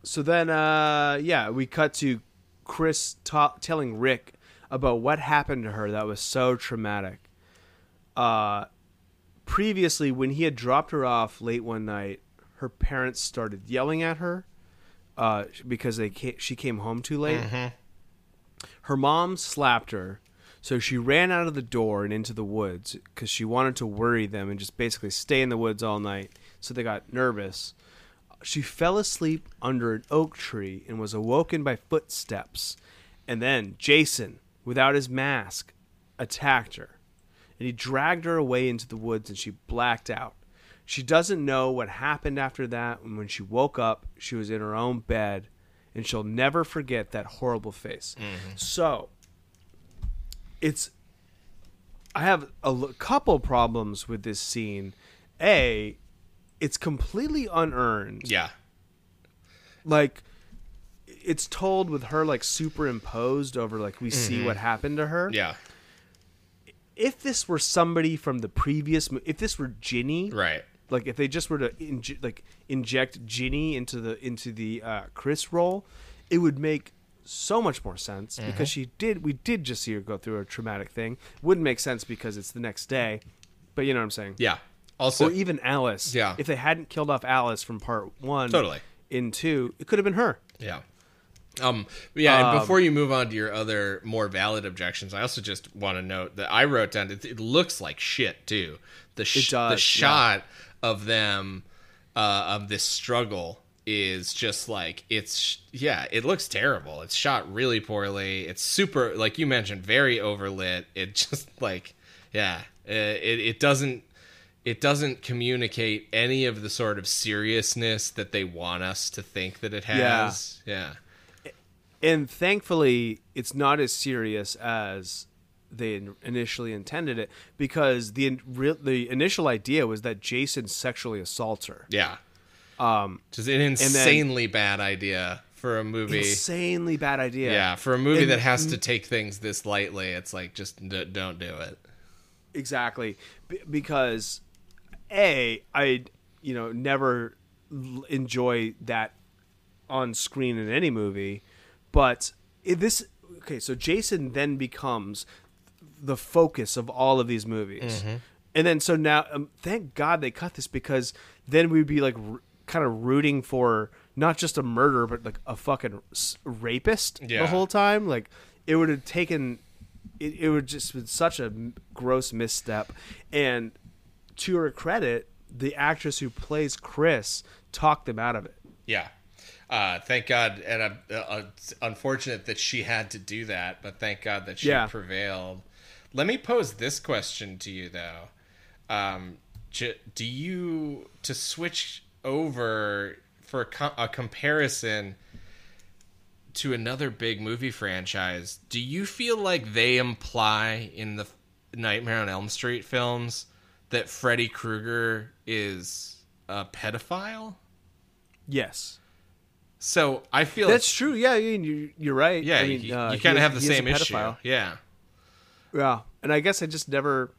So then, uh, yeah, we cut to Chris ta- telling Rick about what happened to her that was so traumatic. Uh, previously, when he had dropped her off late one night, her parents started yelling at her uh, because they ca- she came home too late. Her mom slapped her, so she ran out of the door and into the woods because she wanted to worry them and just basically stay in the woods all night. So they got nervous. She fell asleep under an oak tree and was awoken by footsteps. And then Jason, without his mask, attacked her. And he dragged her away into the woods and she blacked out. She doesn't know what happened after that. And when she woke up, she was in her own bed and she'll never forget that horrible face. Mm-hmm. So, it's I have a l- couple problems with this scene. A, it's completely unearned. yeah, Like it's told with her like superimposed over like we see mm-hmm. what happened to her. yeah, If this were somebody from the previous if this were Ginny, right, like if they just were to inj- like inject Ginny into the into the uh, Chris role, it would make so much more sense Mm-hmm. because she did we did just see her go through a traumatic thing. Wouldn't make sense because it's the next day, but you know what I'm saying. yeah. Also, Or even Alice. Yeah. If they hadn't killed off Alice from part one, Totally. in two, it could have been her. Yeah. Um, yeah, and Um, before you move on to your other more valid objections, I also just want to note that I wrote down it, it looks like shit too. The sh- does, the yeah. shot of them uh, of this struggle is just like it's yeah, it looks terrible. It's shot really poorly. It's super like you mentioned, very overlit. It just like yeah, uh, it it doesn't it doesn't communicate any of the sort of seriousness that they want us to think that it Yeah. has. Yeah. And thankfully, it's not as serious as they initially intended it because the the initial idea was that Jason sexually assaults her. Yeah. Um, just an insanely bad idea for a movie. Insanely bad idea. yeah, for a movie And- that has to take things this lightly, it's like just d- don't do it. exactly B- because a i you know never enjoy that on screen in any movie but this okay so jason then becomes the focus of all of these movies. And then so now um, thank god they cut this because then we'd be like r- kind of rooting for not just a murderer but like a fucking rapist Yeah. the whole time. Like it would have taken it, it would just been such a m- gross misstep. And to her credit the actress who plays chris talked them out of it. Yeah. Uh, thank God, and uh, uh, unfortunate that she had to do that, but thank God that she Yeah. prevailed. Let me pose this question to you, though: um, Do you to switch over for a, co- a comparison to another big movie franchise? Do you feel like they imply in the Nightmare on Elm Street films that Freddy Krueger is a pedophile? yes So I feel that's true yeah I mean, you, you're right Yeah, I mean, you, uh, you kind of have the he is a same issue. Yeah, yeah and i guess i just never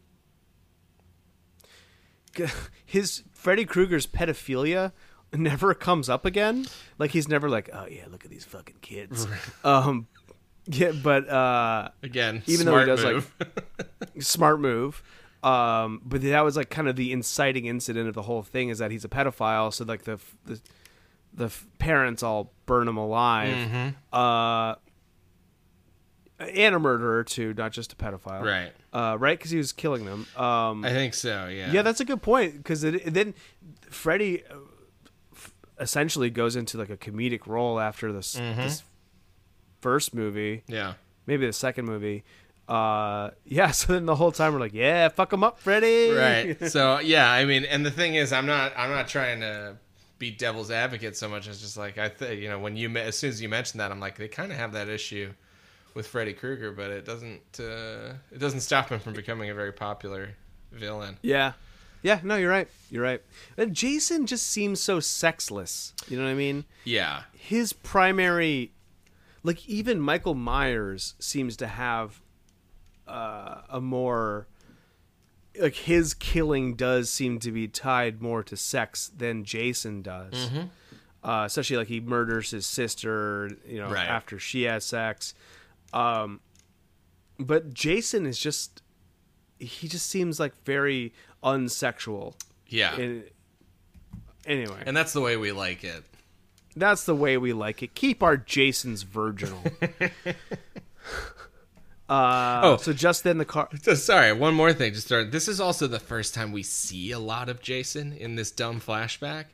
his freddy krueger's pedophilia never comes up again like he's never like oh yeah look at these fucking kids um yeah but uh again, Even though he does, like, move. smart move. Um, but that was like kind of the inciting incident of the whole thing is that he's a pedophile. So like the the, the f- parents all burn him alive. Mm-hmm. Uh, and a murderer too, not just a pedophile. right. Uh, right, because he was killing them. Um, I think so. Yeah. yeah, that's a good point because then Freddy uh, f- essentially goes into like a comedic role after this, Mm-hmm. this first movie yeah. maybe the second movie. Uh, yeah. So then the whole time we're like, yeah, fuck him up, Freddy. right so yeah i mean and the thing is i'm not i'm not trying to be devil's advocate so much as just like i think you know when you as soon as you mentioned that i'm like they kind of have that issue with freddy krueger but it doesn't uh it doesn't stop him from becoming a very popular villain Yeah. Yeah, no, you're right. You're right. And Jason just seems so sexless. You know what I mean? yeah His primary like even Michael Myers seems to have uh, a more like his killing does seem to be tied more to sex than Jason does. Uh, especially like he murders his sister, you know, Right. after she has sex. Um, but Jason is just he just seems like very unsexual. yeah And anyway, and that's the way we like it that's the way we like it. Keep our Jasons virginal. uh, Oh. so just then the car. So, sorry, one more thing. Just start. This is also the first time we see a lot of Jason in this dumb flashback,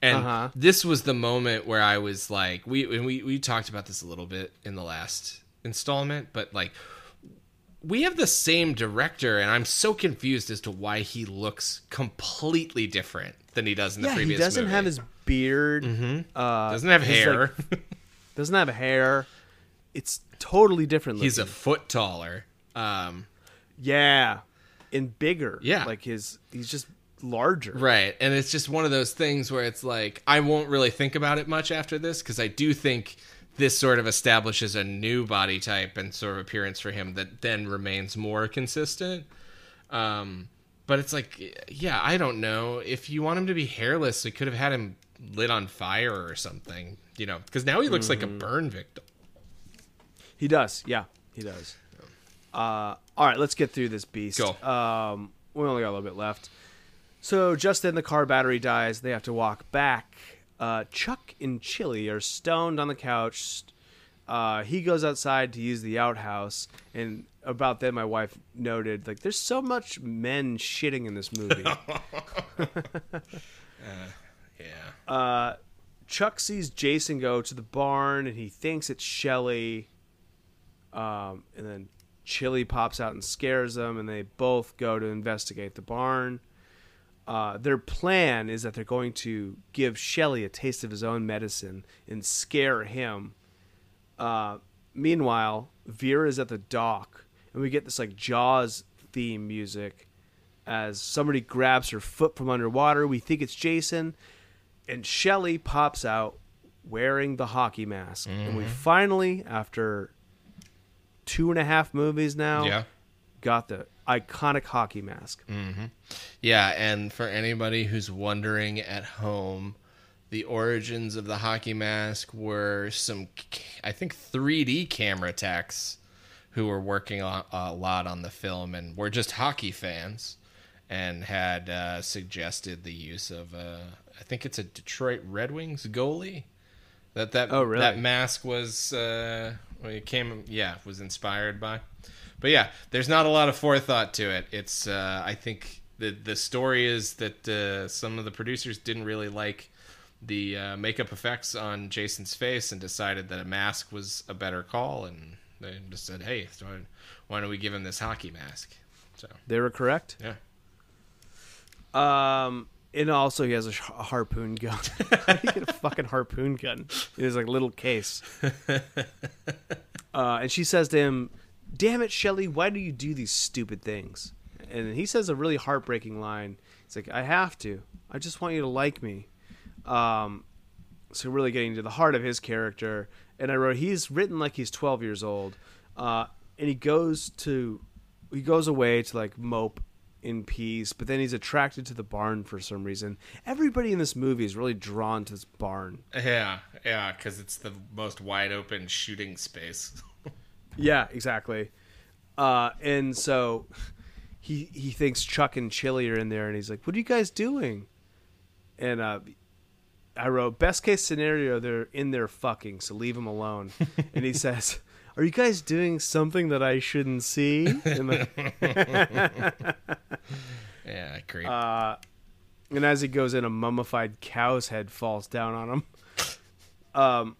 and Uh-huh. this was the moment where I was like, we and we we talked about this a little bit in the last installment, but like. We have the same director, and I'm so confused as to why he looks completely different than he does in the previous. Yeah, he doesn't movie. have his beard. Uh, doesn't have hair. like, doesn't have hair. It's totally different. He's a foot taller. Um, yeah, and bigger. Yeah. like his he's just larger. Right. And it's just one of those things where it's like, I won't really think about it much after this because I do think this sort of establishes a new body type and sort of appearance for him that then remains more consistent. Um, but it's like, yeah, I don't know. If you want him to be hairless, we could have had him lit on fire or something, you know, because now he looks like a burn victim. He does. Yeah, he does. Uh, all right, let's get through this beast. Go. Um, we only got a little bit left. So just then the car battery dies. They have to walk back. Uh, Chuck and Chili are stoned on the couch. Uh, he goes outside to use the outhouse, and about then my wife noted like, "There's so much men shitting in this movie." Yeah. uh, Chuck sees Jason go to the barn and he thinks it's Shelly. Um, and then Chili pops out and scares them, and they both go to investigate the barn. Uh, their plan is that they're going to give Shelly a taste of his own medicine and scare him. Uh, meanwhile, Vera is at the dock, and we get this like Jaws theme music as somebody grabs her foot from underwater. We think it's Jason, and Shelly pops out wearing the hockey mask. And we finally, after two and a half movies now, Yeah. got the iconic hockey mask. Yeah, and for anybody who's wondering at home, the origins of the hockey mask were some, I think, 3D camera techs who were working on, a lot on the film and were just hockey fans and had uh, suggested the use of, uh, I think it's a Detroit Red Wings goalie. That that Oh, really? that mask was uh, it came yeah was inspired by, but yeah, there's not a lot of forethought to it. It's uh, I think the the story is that uh, some of the producers didn't really like the uh, makeup effects on Jason's face and decided that a mask was a better call, and they just said, hey, why don't we give him this hockey mask? So They were correct. yeah, Um, and also he has a, sh- a harpoon gun. How do you get a fucking harpoon gun in his like little case? Uh, and she says to him, "Damn it, Shelly, why do you do these stupid things?" And he says a really heartbreaking line. It's like, "I have to. I just want you to like me." Um, so really getting to the heart of his character. And I wrote, he's written like he's 12 years old, uh, and he goes to, he goes away to like mope in peace, but then he's attracted to the barn for some reason. Everybody in this movie is really drawn to this barn. yeah, yeah, because it's the most wide open shooting space. Yeah, exactly. Uh, and so he he thinks Chuck and Chili are in there, and he's like, "What are you guys doing?" And uh, I wrote, "Best case scenario, they're in there fucking, so leave them alone." and he says, "Are you guys doing something that I shouldn't see?" The- yeah, creep. uh, and as he goes in, a mummified cow's head falls down on him. Um,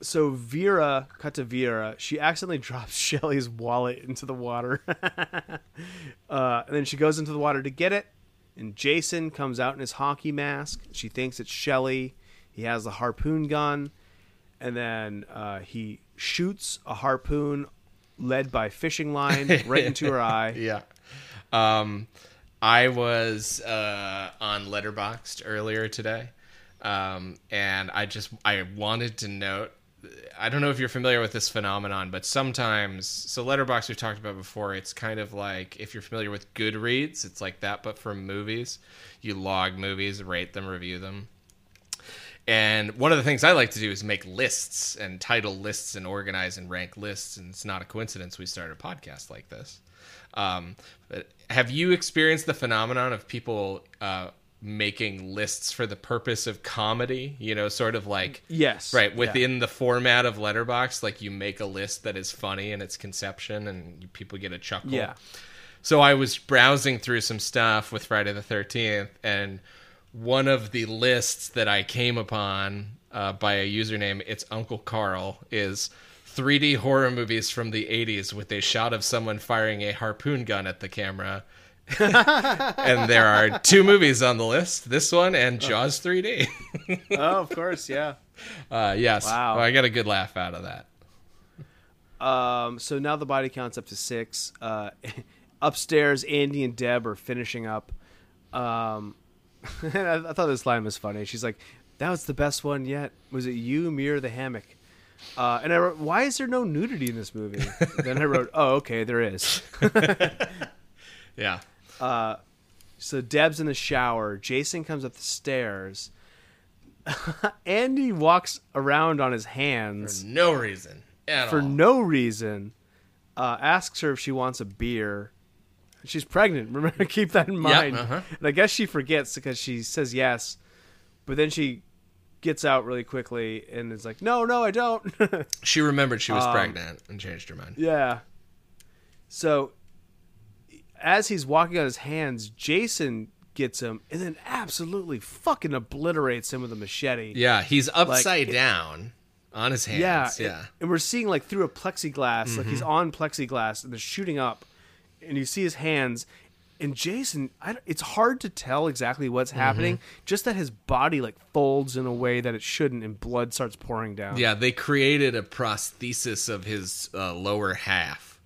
so Vera, cut to Vera, she accidentally drops Shelly's wallet into the water. uh, and then she goes into the water to get it. And Jason comes out in his hockey mask. She thinks it's Shelly. He has the harpoon gun. And then uh, he shoots a harpoon led by fishing line right into her eye. Yeah. Um, I was uh, on Letterboxd earlier today, um, and I just I wanted to note. I don't know if you're familiar with this phenomenon, but sometimes so Letterboxd we've talked about before. It's kind of like if you're familiar with Goodreads, it's like that, but for movies. You log movies, rate them, review them. And one of the things I like to do is make lists and title lists and organize and rank lists. And it's not a coincidence we started a podcast like this. Um, but have you experienced the phenomenon of people uh, making lists for the purpose of comedy? You know, sort of like Yes. right Yeah. within the format of Letterboxd, like you make a list that is funny in its conception, and people get a chuckle. Yeah. So I was browsing through some stuff with Friday the 13th, and one of the lists that I came upon uh, by a username, it's Uncle Carl, is 3D horror movies from the 80s with a shot of someone firing a harpoon gun at the camera. and there are two movies on the list this one and Jaws 3D. Oh, of course, yeah. Uh, yes. Wow. Well, I got a good laugh out of that. Um, so now the body count's up to six. Uh, upstairs, Andy and Deb are finishing up. Um, I, thought this line was funny. She's like, "That was the best one yet. Was it you, me, or the hammock?" Uh, and I wrote, "Why is there no nudity in this movie?" then I wrote, "Oh, okay, there is." Yeah. so Deb's in the shower. Jason comes up the stairs. Andy walks around on his hands. No reason at for all. no reason, uh, asks her if she wants a beer. She's pregnant. Remember, keep that in mind. uh-huh. And I guess she forgets because she says yes, but then she gets out really quickly and is like, "No, no, I don't." She remembered she was Um, pregnant and changed her mind. yeah. So, as he's walking on his hands, Jason gets him and then absolutely fucking obliterates him with a machete. Yeah, he's upside it- down on his hands. Yeah, Yeah. and- And we're seeing like through a plexiglass, like Mm-hmm. he's on plexiglass, and they're shooting up, and you see his hands. And Jason, I, it's hard to tell exactly what's Mm-hmm. happening. Just that his body like folds in a way that it shouldn't, and blood starts pouring down. Yeah, they created a prosthesis of his uh, lower half.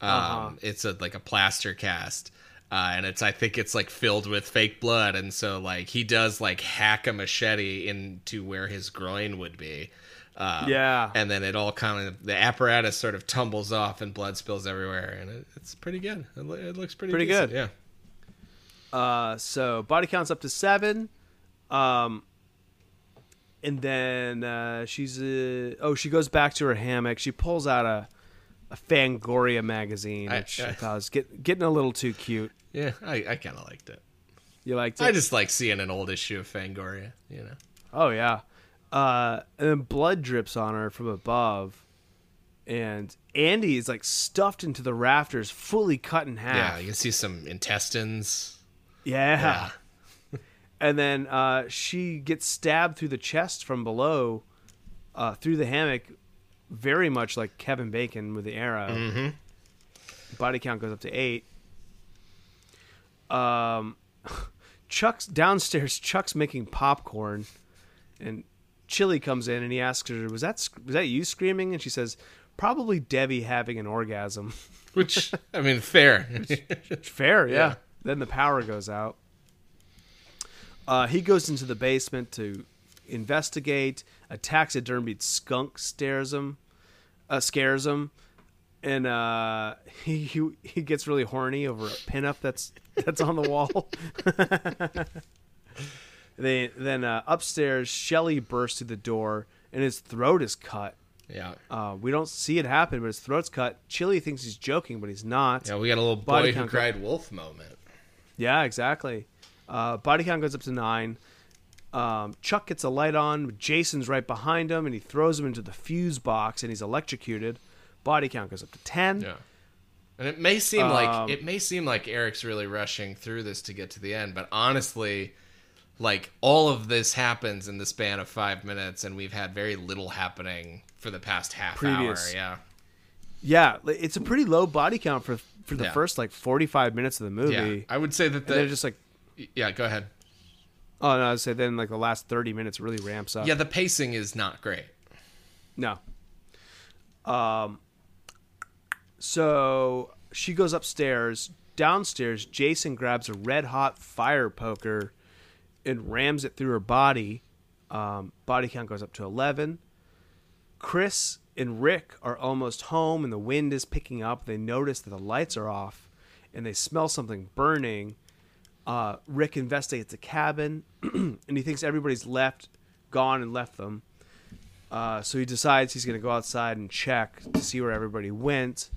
Um, Uh-huh. It's a like a plaster cast, uh, and it's I think it's like filled with fake blood, and so like he does like hack a machete into where his groin would be. Uh, Yeah. and then it all kind of the apparatus sort of tumbles off and blood spills everywhere, and it, it's pretty good. It, it looks pretty Pretty decent, good. Yeah. Uh, so body count's up to seven. Um, and then uh, she's uh, oh she goes back to her hammock. She pulls out a a Fangoria magazine, I- which I- I thought was get, getting a little too cute. Yeah, I, I kind of liked it. You liked it? I just like seeing an old issue of Fangoria, you know. Oh yeah. Uh, and then blood drips on her from above, and Andy is like stuffed into the rafters, fully cut in half. Yeah, you can see some intestines. Yeah. And then uh, she gets stabbed through the chest from below, uh, through the hammock, very much like Kevin Bacon with the arrow. Mm-hmm. Body count goes up to eight. Um, Chuck's downstairs. Chuck's making popcorn, and Chili comes in and he asks her, "Was that was that you screaming?" And she says, "Probably Debbie having an orgasm." Which I mean, fair. Fair, yeah. Yeah. Then the power goes out. Uh, he goes into the basement to investigate. A taxidermied skunk stares him, uh, scares him, and uh, he, he he gets really horny over a pinup that's that's on the wall. they, then uh, upstairs, Shelly bursts through the door, and his throat is cut. yeah, Uh, we don't see it happen, but his throat's cut. Chili thinks he's joking, but he's not. yeah. We got a little Body boy who cried wolf moment. Yeah, exactly. Uh, body count goes up to nine. Um, Chuck gets a light on. Jason's right behind him, and he throws him into the fuse box, and he's electrocuted. Body count goes up to ten. Yeah, and it may seem Um, like it may seem like Eric's really rushing through this to get to the end, but honestly, like all of this happens in the span of five minutes, and we've had very little happening for the past half Previous. hour. Yeah, Yeah, it's a pretty low body count for for the Yeah. first like 45 minutes of the movie. yeah. I would say that the just like yeah. Go ahead. oh no, I'd say then like the last 30 minutes really ramps up. Yeah, the pacing is not great. No. Um. So she goes upstairs. Downstairs, Jason grabs a red hot fire poker and rams it through her body. Um, body count goes up to 11. Chris and Rick are almost home and the wind is picking up. They notice that the lights are off and they smell something burning. Uh, Rick investigates the cabin and he thinks everybody's left, gone, and left them. Uh, so he decides he's going to go outside and check to see where everybody went.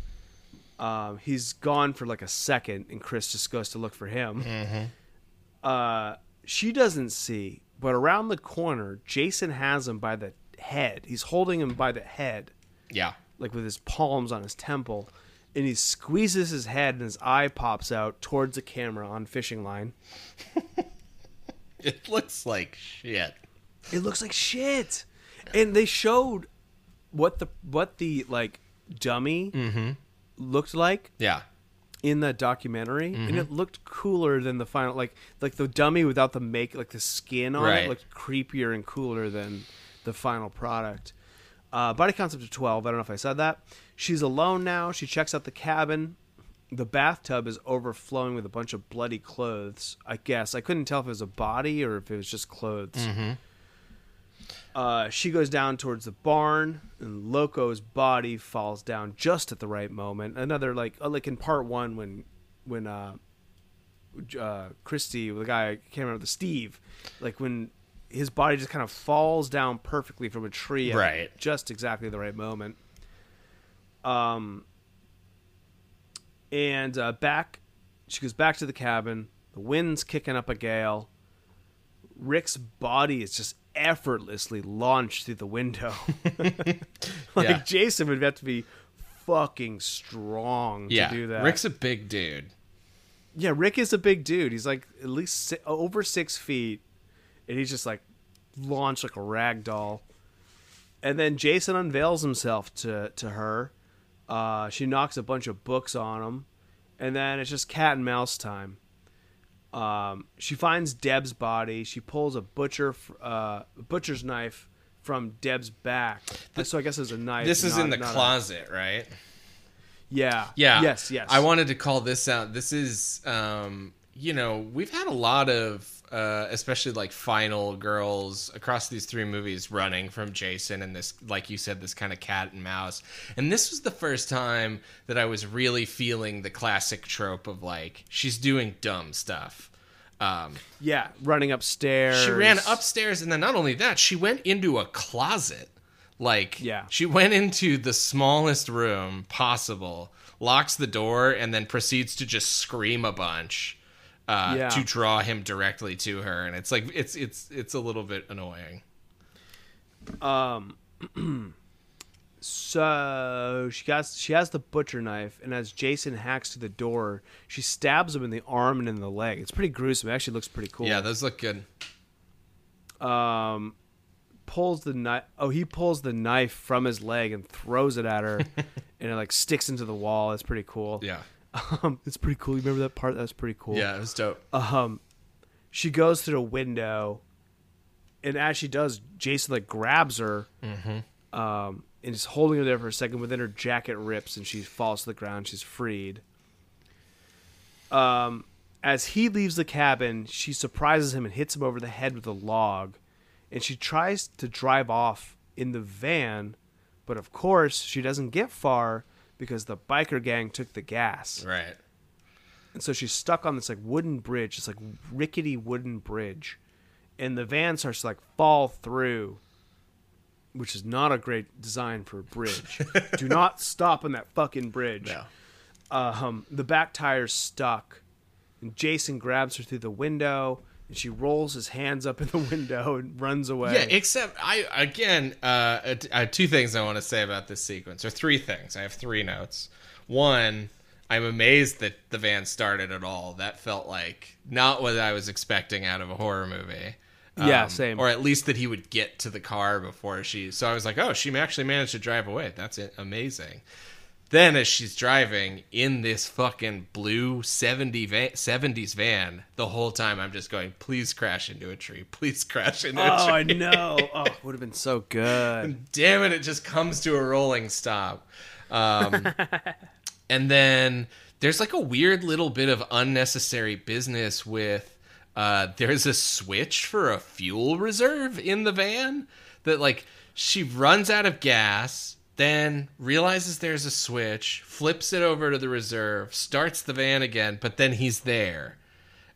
Um, he's gone for like a second, and Chris just goes to look for him. Uh, she doesn't see, but around the corner, Jason has him by the head. He's holding him by the head, Yeah, like with his palms on his temple, and he squeezes his head, and his eye pops out towards the camera on fishing line. it looks like shit. It looks like shit. And they showed what the what the like dummy mm-hmm. looked like Yeah, in that documentary, and it looked cooler than the final. Like like the dummy without the make, like the skin on Right. it, looked creepier and cooler than the final product. Uh, body counts up to twelve. I don't know if I said that. She's alone now. She checks out the cabin. The bathtub is overflowing with a bunch of bloody clothes. I guess I couldn't tell if it was a body or if it was just clothes. Uh, she goes down towards the barn, and Loco's body falls down just at the right moment. Another like uh, like in part one when when uh, uh, Christy, the guy I can't remember the Steve, like when his body just kind of falls down perfectly from a tree, at Right. just exactly the right moment. Um, and uh, back, she goes back to the cabin. The wind's kicking up a gale. Rick's body is just effortlessly launched through the window. like Yeah. Jason would have to be fucking strong yeah. to do that. Rick's a big dude. yeah, Rick is a big dude. He's like at least si- over six feet, and he's just like launched like a rag doll. And then Jason unveils himself to to her. Uh, she knocks a bunch of books on him, and then it's just cat and mouse time. Um, she finds Deb's body. She pulls a butcher uh, butcher's knife from Deb's back. so I guess it's a knife. This is not- in the not a- closet, right? yeah. Yeah. Yes. Yes. I wanted to call this out. This is, um, you know, we've had a lot of, uh, especially like final girls across these three movies running from Jason and this, like you said, this kind of cat and mouse. And this was the first time that I was really feeling the classic trope of like, she's doing dumb stuff. Um, Yeah. Running upstairs. she ran upstairs, and then not only that, she went into a closet. Like, Yeah. she went into the smallest room possible, locks the door, and then proceeds to just scream a bunch uh, Yeah. to draw him directly to her. And it's like it's it's it's a little bit annoying. Um. so she got she has the butcher knife, and as Jason hacks to the door, she stabs him in the arm and in the leg. It's pretty gruesome. It actually looks pretty cool. Yeah, those look good. Um, pulls the knife. Oh, he pulls the knife from his leg and throws it at her, and it like sticks into the wall. It's pretty cool. Yeah, Um, it's pretty cool. You remember that part? That's pretty cool. yeah, it was dope. um she goes through the window and as she does jason like grabs her um and is holding her there for a second but then her jacket rips and she falls to the ground she's freed um as he leaves the cabin she surprises him and hits him over the head with a log and she tries to drive off in the van but of course she doesn't get far because the biker gang took the gas Right. and so she's stuck on this like wooden bridge, this like rickety wooden bridge, and the van starts to like fall through, which is not a great design for a bridge. Do not stop on that fucking bridge. Yeah. Um, the back tire's stuck, and Jason grabs her through the window, and she rolls his hands up in the window and runs away. Yeah, except I again, uh, uh, two things I want to say about this sequence, or three things. I have three notes. One, I'm amazed that the van started at all. That felt like not what I was expecting out of a horror movie. Yeah, Um, same. Or at least that he would get to the car before she. So I was like, oh, she actually managed to drive away. That's amazing. Then as she's driving in this fucking blue 70 van, 70s van, the whole time I'm just going, please crash into a tree. Please crash into Oh, a tree. I know. Oh, would have been so good. Damn it, it just comes to a rolling stop. Um, and then there's like a weird little bit of unnecessary business with uh, there's a switch for a fuel reserve in the van that like she runs out of gas then realizes there's a switch flips it over to the reserve starts the van again but then he's there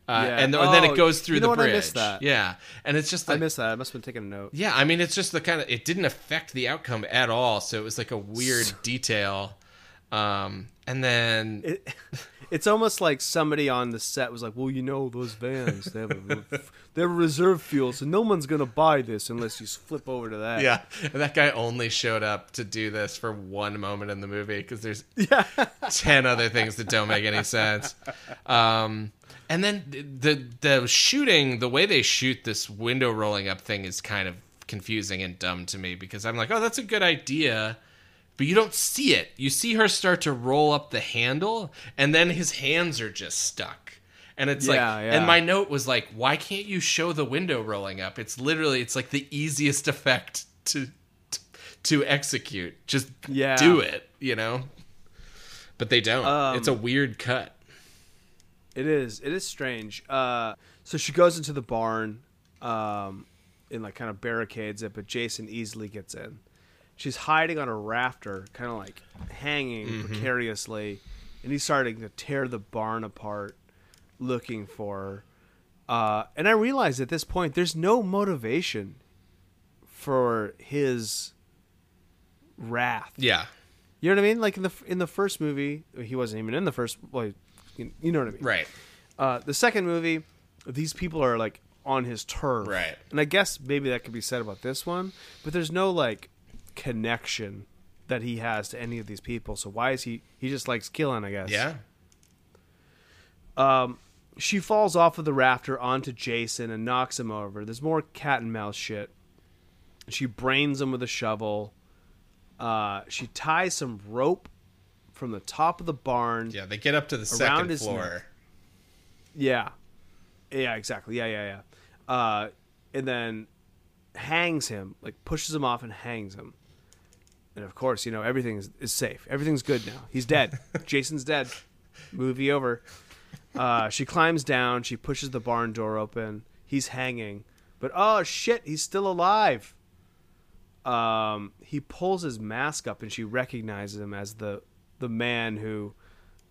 uh, Yeah. and, th- and then Oh, it goes through you the know? I bridge missed that. yeah and it's just I like missed that. I must have been taking a note. yeah, I mean, it's just the kind of it didn't affect the outcome at all, so it was like a weird detail. Um, and then It, it's almost like somebody on the set was like, "Well, you know, those vans they have a, they have reserve fuel, so no one's gonna buy this unless you flip over to that." yeah, that guy only showed up to do this for one moment in the movie because there's yeah. ten other things that don't make any sense. Um, and then the the shooting, the way they shoot this window rolling up thing is kind of confusing and dumb to me because I'm like, oh, that's a good idea. But you don't see it. You see her start to roll up the handle, and then his hands are just stuck. And it's like, Yeah, yeah. and my note was like, why can't you show the window rolling up? It's literally, it's like the easiest effect to to, to execute. Just Yeah. do it, you know. But they don't. Um, it's a weird cut. It is. It is strange. Uh, so she goes into the barn, um, and like kind of barricades it, but Jason easily gets in. She's hiding on a rafter, kind of like hanging precariously, and he's starting to tear the barn apart, looking for her. Uh, and I realize at this point there's no motivation for his wrath. Yeah. You know what I mean? Like in the in the first movie, he wasn't even in the first. Well, you you know what I mean, Right. uh, the second movie, these people are like on his turf, Right. And I guess maybe that could be said about this one, but there's no like connection that he has to any of these people. So why is he? He just likes killing, I guess. Yeah. Um, She falls off of the rafter onto Jason and knocks him over. There's more cat and mouse shit. She brains him with a shovel. Uh, she ties some rope from the top of the barn. Yeah. They get up to the second floor. neck. Yeah. Yeah, exactly. Yeah, yeah, yeah. Uh, and then hangs him, like pushes him off and hangs him. And of course, you know, everything is, is safe. Everything's good now. He's dead. Jason's dead. Movie over. Uh, she climbs down. She pushes the barn door open. He's hanging. But oh shit, he's still alive. Um, he pulls his mask up and she recognizes him as the the man who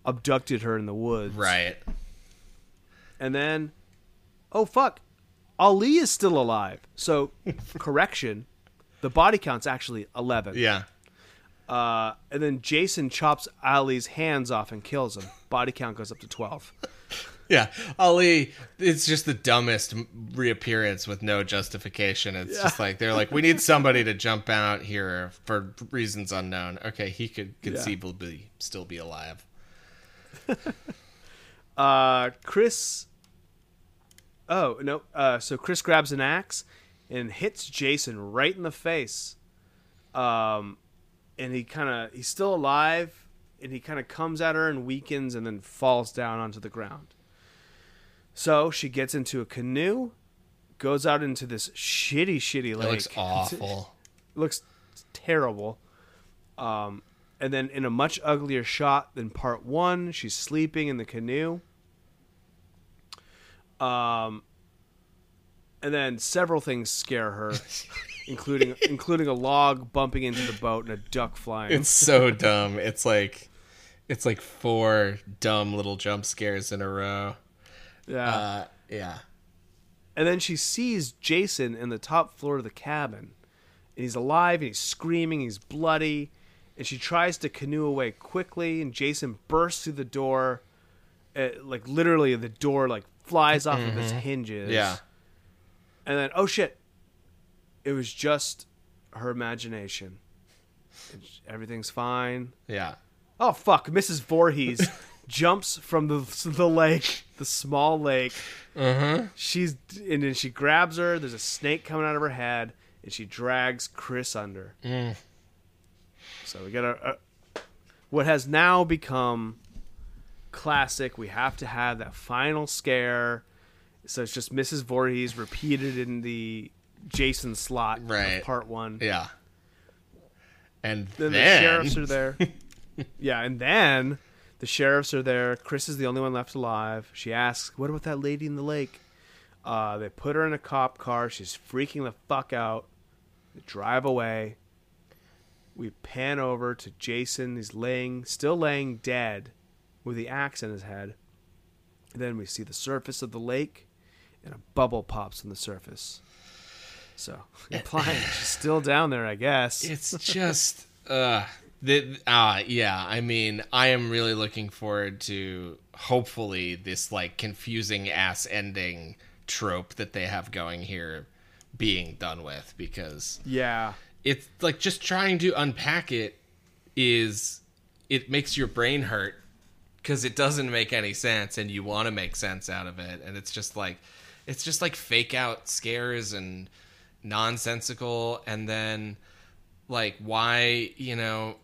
abducted her in the woods. Right. And then, oh fuck, Ali is still alive. So, correction, the body count's actually eleven. Yeah. Uh, and then Jason chops Ali's hands off and kills him. Body count goes up to twelve. Yeah. Ali, it's just the dumbest reappearance with no justification. It's just like they're like, we need somebody to jump out here for reasons unknown. Okay, he could conceivably still be alive. Uh, Chris. Oh no! Uh, so Chris grabs an axe and hits Jason right in the face. Um, and he kind of he's still alive, and he kind of comes at her and weakens, and then falls down onto the ground. So she gets into a canoe, goes out into this shitty, shitty It lake. looks awful. looks terrible. Um, and then in a much uglier shot than part one, she's sleeping in the canoe. Um, and then several things scare her, including including a log bumping into the boat and a duck flying. It's so dumb. It's like it's like four dumb little jump scares in a row. yeah. Uh, yeah. And then she sees Jason in the top floor of the cabin. And he's alive and he's screaming, he's bloody. And she tries to canoe away quickly, and Jason bursts through the door. Uh, like literally, the door like flies off of its hinges. Yeah. And then, oh shit! It was just her imagination. Everything's fine. Yeah. Oh fuck, Mrs. Voorhees jumps from the the lake, the small lake. Uh-huh. She's and then she grabs her. There's a snake coming out of her head, and she drags Chris under. Mm. So we got a, a what has now become classic. We have to have that final scare. So it's just Mrs. Voorhees repeated in the Jason slot Right. part one. Yeah. And Then, then, the sheriffs are there. yeah, and then the sheriffs are there. Chris is the only one left alive. She asks, "What about that lady in the lake?" Uh, they put her in a cop car. She's freaking the fuck out. They drive away. We pan over to Jason. He's laying, still laying dead, with the axe in his head. And then we see the surface of the lake, and a bubble pops on the surface. So, implying she's still down there, I guess. It's just uh the uh yeah, I mean, I am really looking forward to hopefully this like confusing ass ending trope that they have going here being done with because yeah. it's like just trying to unpack it is it makes your brain hurt because it doesn't make any sense and you want to make sense out of it and it's just like it's just like fake out scares and nonsensical and then like why you know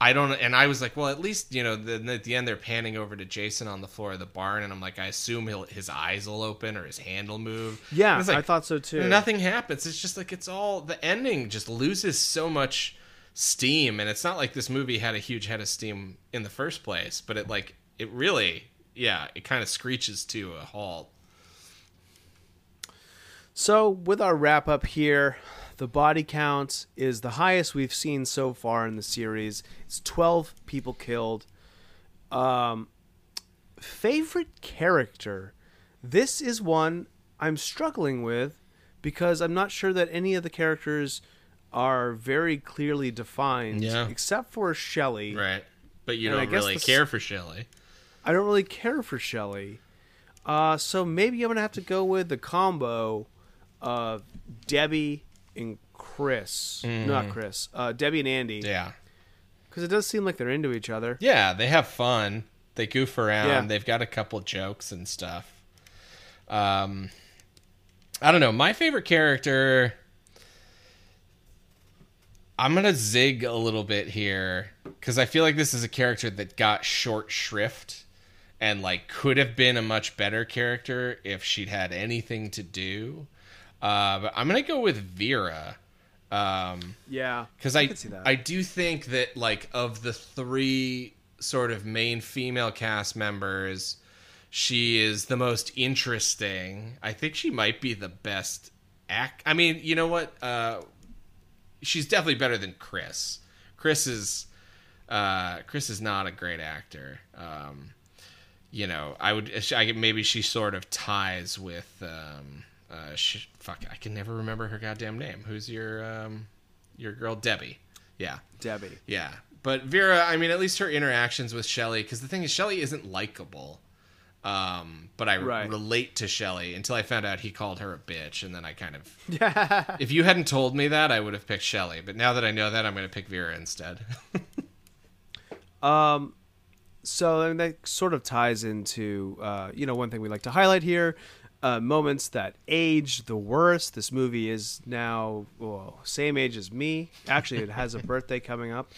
I don't, and I was like, well, at least you know. Then at the end, they're panning over to Jason on the floor of the barn, and I'm like, I assume he'll his eyes will open or his hand will move. Yeah, like, I thought so too. Nothing happens. It's just like it's all the ending just loses so much steam, and it's not like this movie had a huge head of steam in the first place, but it like it really, yeah, it kind of screeches to a halt. So, with our wrap up here, the body count is the highest we've seen so far in the series. It's 12 people killed. Um, favorite character? This is one I'm struggling with because I'm not sure that any of the characters are very clearly defined, Yeah. except for Shelley. Right. But you And don't really the care for Shelley. I don't really care for Shelly. Uh, so maybe I'm gonna have to go with the combo of Debbie and Chris. Not Chris. Uh, Debbie and Andy. Yeah. Because it does seem like they're into each other. Yeah, they have fun. They goof around. Yeah. They've got a couple jokes and stuff. Um, I don't know. My favorite character. I'm gonna zig a little bit here because I feel like this is a character that got short shrift and like could have been a much better character if she'd had anything to do. Uh, but I'm gonna go with Vera. Um, Yeah. because I that. I do think that like of the three sort of main female cast members, she is the most interesting. I think she might be the best act. I mean, you know what? Uh, she's definitely better than Chris. Chris is uh, Chris is not a great actor. Um, you know, I would I, maybe she sort of ties with. Um, uh, sh- fuck, I can never remember her goddamn name. Who's your um, your girl Debbie? Yeah, Debbie. yeah. But Vera, I mean, at least her interactions with Shelly, because the thing is, Shelly isn't likable. Um, but I Right. relate to Shelly until I found out he called her a bitch, and then I kind of. Yeah. If you hadn't told me that, I would have picked Shelly. But now that I know that, I'm going to pick Vera instead. Um, so that sort of ties into uh, you know one thing we like to highlight here. Uh, moments that age the worst. This movie is now well, same age as me. Actually, it has a birthday coming up,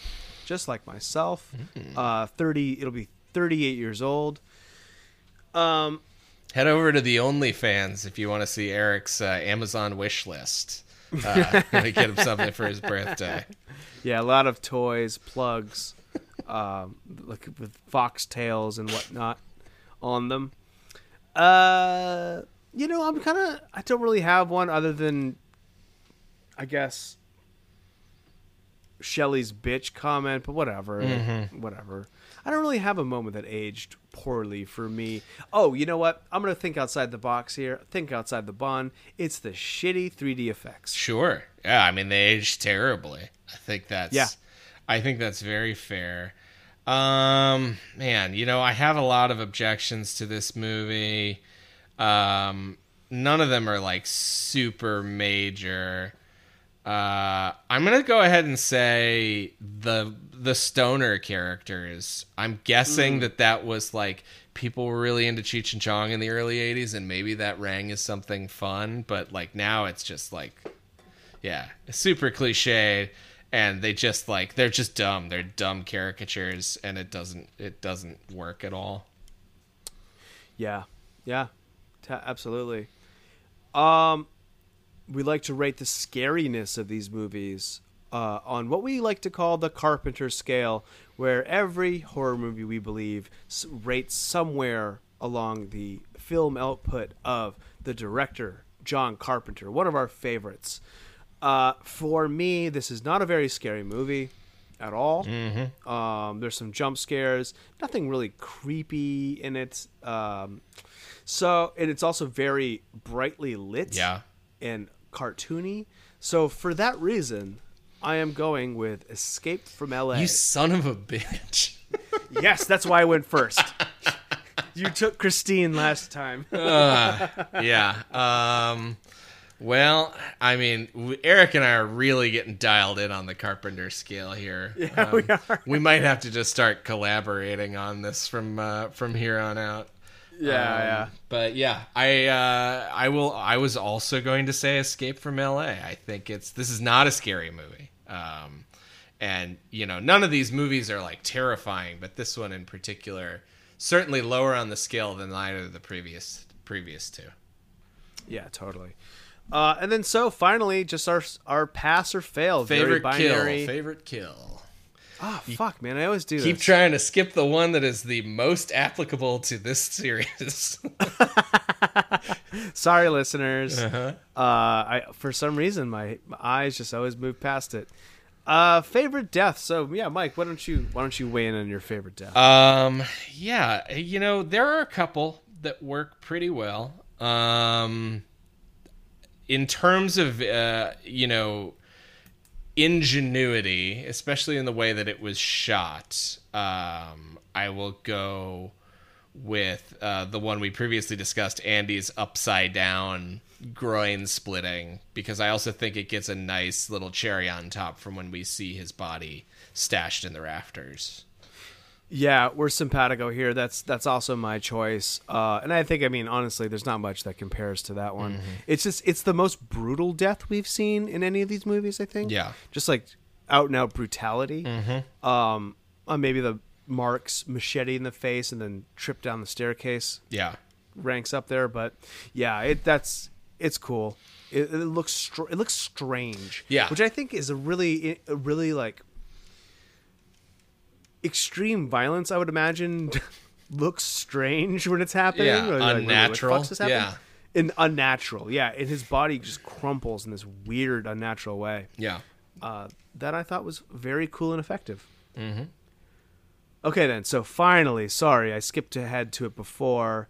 just like myself. Uh, Thirty. It'll be thirty-eight years old. Um, Head over to the OnlyFans if you want to see Eric's uh, Amazon wish list. Uh, to get him something for his birthday. yeah, a lot of toys, plugs, um, like with foxtails and whatnot on them. Uh, you know, I'm kind of. I don't really have one other than, I guess, Shelley's bitch comment, but whatever, whatever. I don't really have a moment that aged poorly for me. Oh, you know what? I'm gonna think outside the box here. Think outside the bun. It's the shitty 3D effects. Sure. Yeah, I mean they aged terribly. I think that's Yeah. I think that's very fair. Um man, you know, I have a lot of objections to this movie. Um none of them are like super major. Uh I'm gonna go ahead and say the the stoner characters. I'm guessing that that was like people were really into Cheech and Chong in the early '80s, and maybe that rang as something fun. But like now, it's just like, yeah, super cliche, and they just like they're just dumb. They're dumb caricatures, and it doesn't it doesn't work at all. Yeah, yeah, absolutely. Um, we like to rate the scariness of these movies uh, on what we like to call the Carpenter scale, where every horror movie we believe s- rates somewhere along the film output of the director John Carpenter, one of our favorites. Uh, for me, this is not a very scary movie at all. Um, there's some jump scares, nothing really creepy in it. Um, so, and it's also very brightly lit Yeah. and cartoony. So, for that reason, I am going with Escape from LA. You son of a bitch. yes, that's why I went first. you took Christine last time. yeah. Um, well, I mean, Eric and I are really getting dialed in on the Carpenter scale here. Yeah, we are. We might have to just start collaborating on this from uh, from here on out. Yeah, Um, yeah. But yeah, I uh, I will. I was also going to say Escape from L.A. I think it's this is not a scary movie. Um, and you know, none of these movies are like terrifying, but this one in particular certainly lower on the scale than either of the previous previous two. Yeah, totally. Uh, and then so finally, just our our pass or fail. very Favorite binary. kill. Favorite kill. Ah, fuck, man, I always do Keep this. trying to skip the one that is the most applicable to this series. Sorry, listeners. Uh-huh. Uh, I for some reason my, my eyes just always move past it. Uh, favorite death. So yeah, Mike, why don't you why don't you weigh in on your favorite death? Um, yeah, you know, there are a couple that work pretty well. Um, in terms of, uh, you know, ingenuity, especially in the way that it was shot, um, I will go with uh, the one we previously discussed, Andy's upside down groin splitting, because I also think it gets a nice little cherry on top from when we see his body stashed in the rafters. Yeah, we're simpatico here. That's that's also my choice. Uh, and I think I mean honestly, there's not much that compares to that one. Mm-hmm. It's just it's the most brutal death we've seen in any of these movies. I think. Yeah. Just like out and out brutality. Mm-hmm. Um, uh, maybe the marks machete in the face and then trip down the staircase Yeah. ranks up there. But yeah, it that's it's cool. It, it looks str- it looks strange. Yeah. which I think is a really a really like extreme violence. I would imagine looks strange when it's happening. Yeah, Or, like, unnatural. this happening? Yeah. And unnatural, yeah, and his body just crumples in this weird, unnatural way. Yeah. Uh, that I thought was very cool and effective. Mm-hmm. Okay, then. So finally, sorry, I skipped ahead to it before.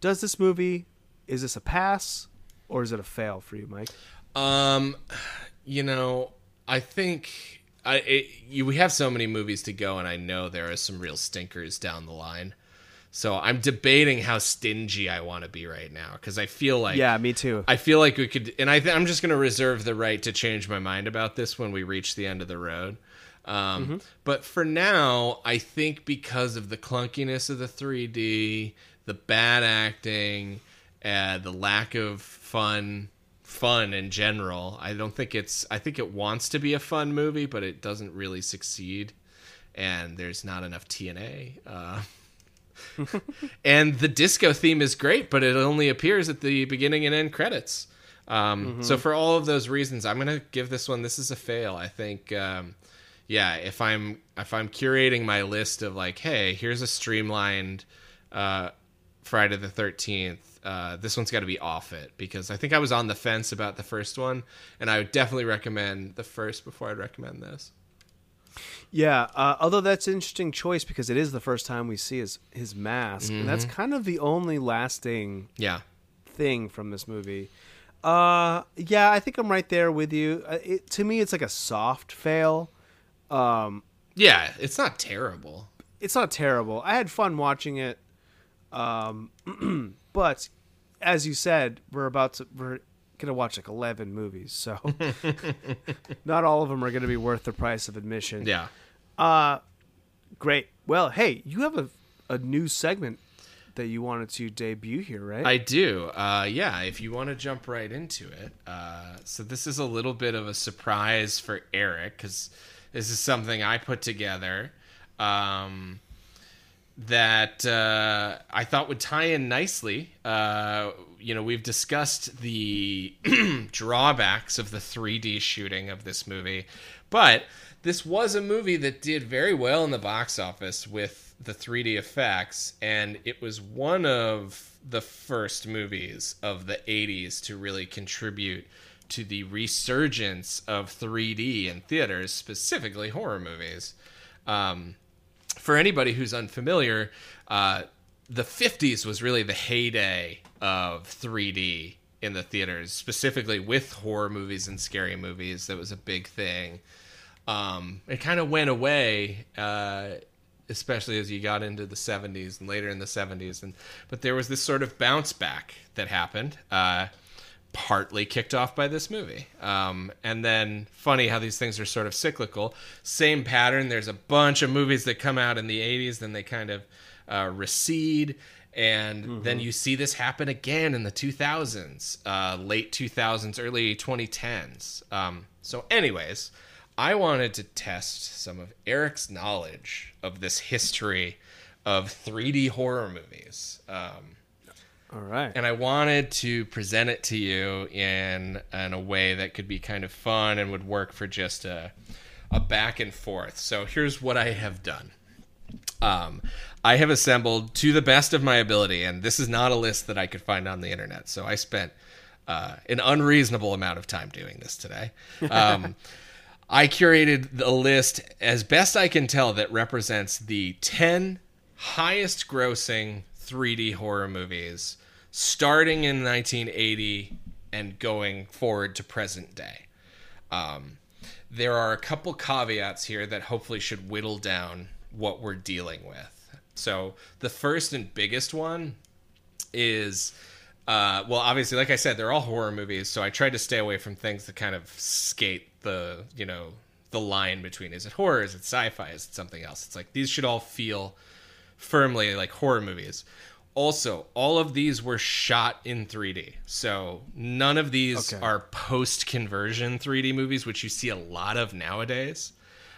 Does this movie is this a pass or is it a fail for you, Mike? Um, you know, I think I it, you, we have so many movies to go, and I know there are some real stinkers down the line. So I'm debating how stingy I want to be right now because I feel like yeah, me too. I feel like we could, and I th- I'm just going to reserve the right to change my mind about this when we reach the end of the road. Um, But for now, I think because of the clunkiness of the 3D, the bad acting, uh, the lack of fun, fun in general, I don't think it's. I think it wants to be a fun movie, but it doesn't really succeed, and there's not enough TNA. Uh, and the disco theme is great, but it only appears at the beginning and end credits. Um, So for all of those reasons, I'm gonna give this one. This is a fail. I think, um, yeah. If I'm if I'm curating my list of like, hey, here's a streamlined uh, Friday the Thirteenth. Uh, this one's got to be off it because I think I was on the fence about the first one, and I would definitely recommend the first before I'd recommend this. yeah, uh, although that's an interesting choice because it is the first time we see his his mask, and that's kind of the only lasting Yeah, thing from this movie. Uh, yeah, I think I'm right there with you. Uh, it, to me, it's like a soft fail. Um, yeah. It's not terrible. it's not terrible. I had fun watching it. Um, but as you said, we're about to we're gonna watch like eleven movies, so not all of them are gonna be worth the price of admission. Yeah. Uh great. Well, hey, you have a a new segment that you wanted to debut here, right? I do. Uh, yeah, if you want to jump right into it. Uh, so, this is a little bit of a surprise for Eric because this is something I put together um, that uh, I thought would tie in nicely. Uh, you know, we've discussed the drawbacks of the 3D shooting of this movie, but this was a movie that did very well in the box office with the 3D effects, and it was one of the first movies of the 80s to really contribute to the resurgence of 3D in theaters, specifically horror movies. Um, for anybody who's unfamiliar, uh, the 50s was really the heyday of 3D in the theaters, specifically with horror movies and scary movies. That was a big thing. Um, it kind of went away, uh, especially as you got into the 70s and later in the 70s. And but there was this sort of bounce back that happened. Uh, partly kicked off by this movie. Um, and then, funny how these things are sort of cyclical. Same pattern. There's a bunch of movies that come out in the 80s, then they kind of uh, recede. And then you see this happen again in the 2000s, uh, late 2000s, early 2010s. Um, so, anyways, I wanted to test some of Eric's knowledge of this history of 3D horror movies. Um, All right. and I wanted to present it to you in in a way that could be kind of fun and would work for just a a back and forth. So here's what I have done. Um, I have assembled to the best of my ability, and this is not a list that I could find on the internet. So I spent uh, an unreasonable amount of time doing this today. Um, I curated a list as best I can tell that represents the 10 highest grossing 3D horror movies starting in 1980 and going forward to present day. Um, there are a couple caveats here that hopefully should whittle down what we're dealing with. So, the first and biggest one is uh, well, obviously, like I said, they're all horror movies, so I tried to stay away from things that kind of skate the, you know, the line between is it horror, is it sci-fi, is it something else? It's like these should all feel firmly like horror movies. Also, all of these were shot in 3D. So, none of these Okay. are post-conversion 3D movies, which you see a lot of nowadays.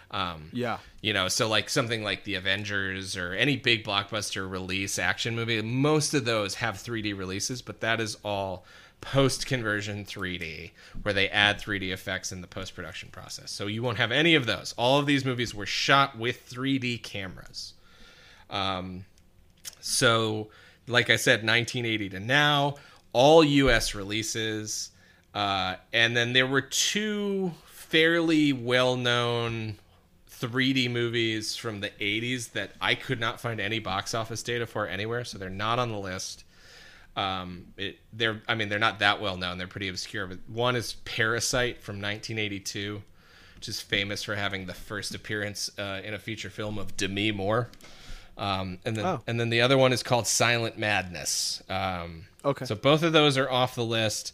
Um, yeah. you know, so like something like the Avengers or any big blockbuster release action movie, most of those have 3D releases, but that is all post conversion 3D, where they add 3D effects in the post production process. So you won't have any of those. All of these movies were shot with 3D cameras. Um, so, like I said, 1980 to now, all U.S. releases, uh, and then there were two fairly well-known 3D movies from the 80s that I could not find any box office data for anywhere, so they're not on the list. Um, it, they're, I mean, they're not that well known; they're pretty obscure. But one is Parasite from 1982, which is famous for having the first appearance uh, in a feature film of Demi Moore. Um, and then, Oh. and then the other one is called Silent Madness. Um, Okay. So both of those are off the list.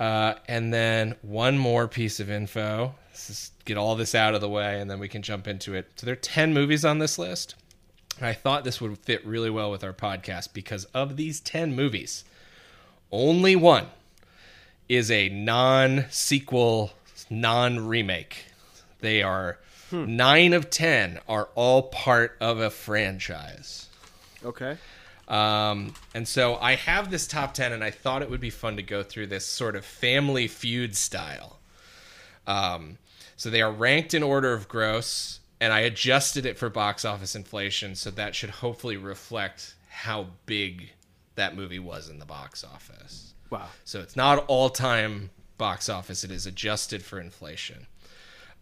Uh, and then one more piece of info. Let's just get all this out of the way, and then we can jump into it. So there are ten movies on this list. And I thought this would fit really well with our podcast because of these ten movies, only one is a non-sequel, non-remake. They are nine of ten are all part of a franchise. Okay. Um, and so I have this top 10, and I thought it would be fun to go through this sort of family feud style. Um, so they are ranked in order of gross, and I adjusted it for box office inflation, so that should hopefully reflect how big that movie was in the box office. Wow. So it's not all time box office, it is adjusted for inflation.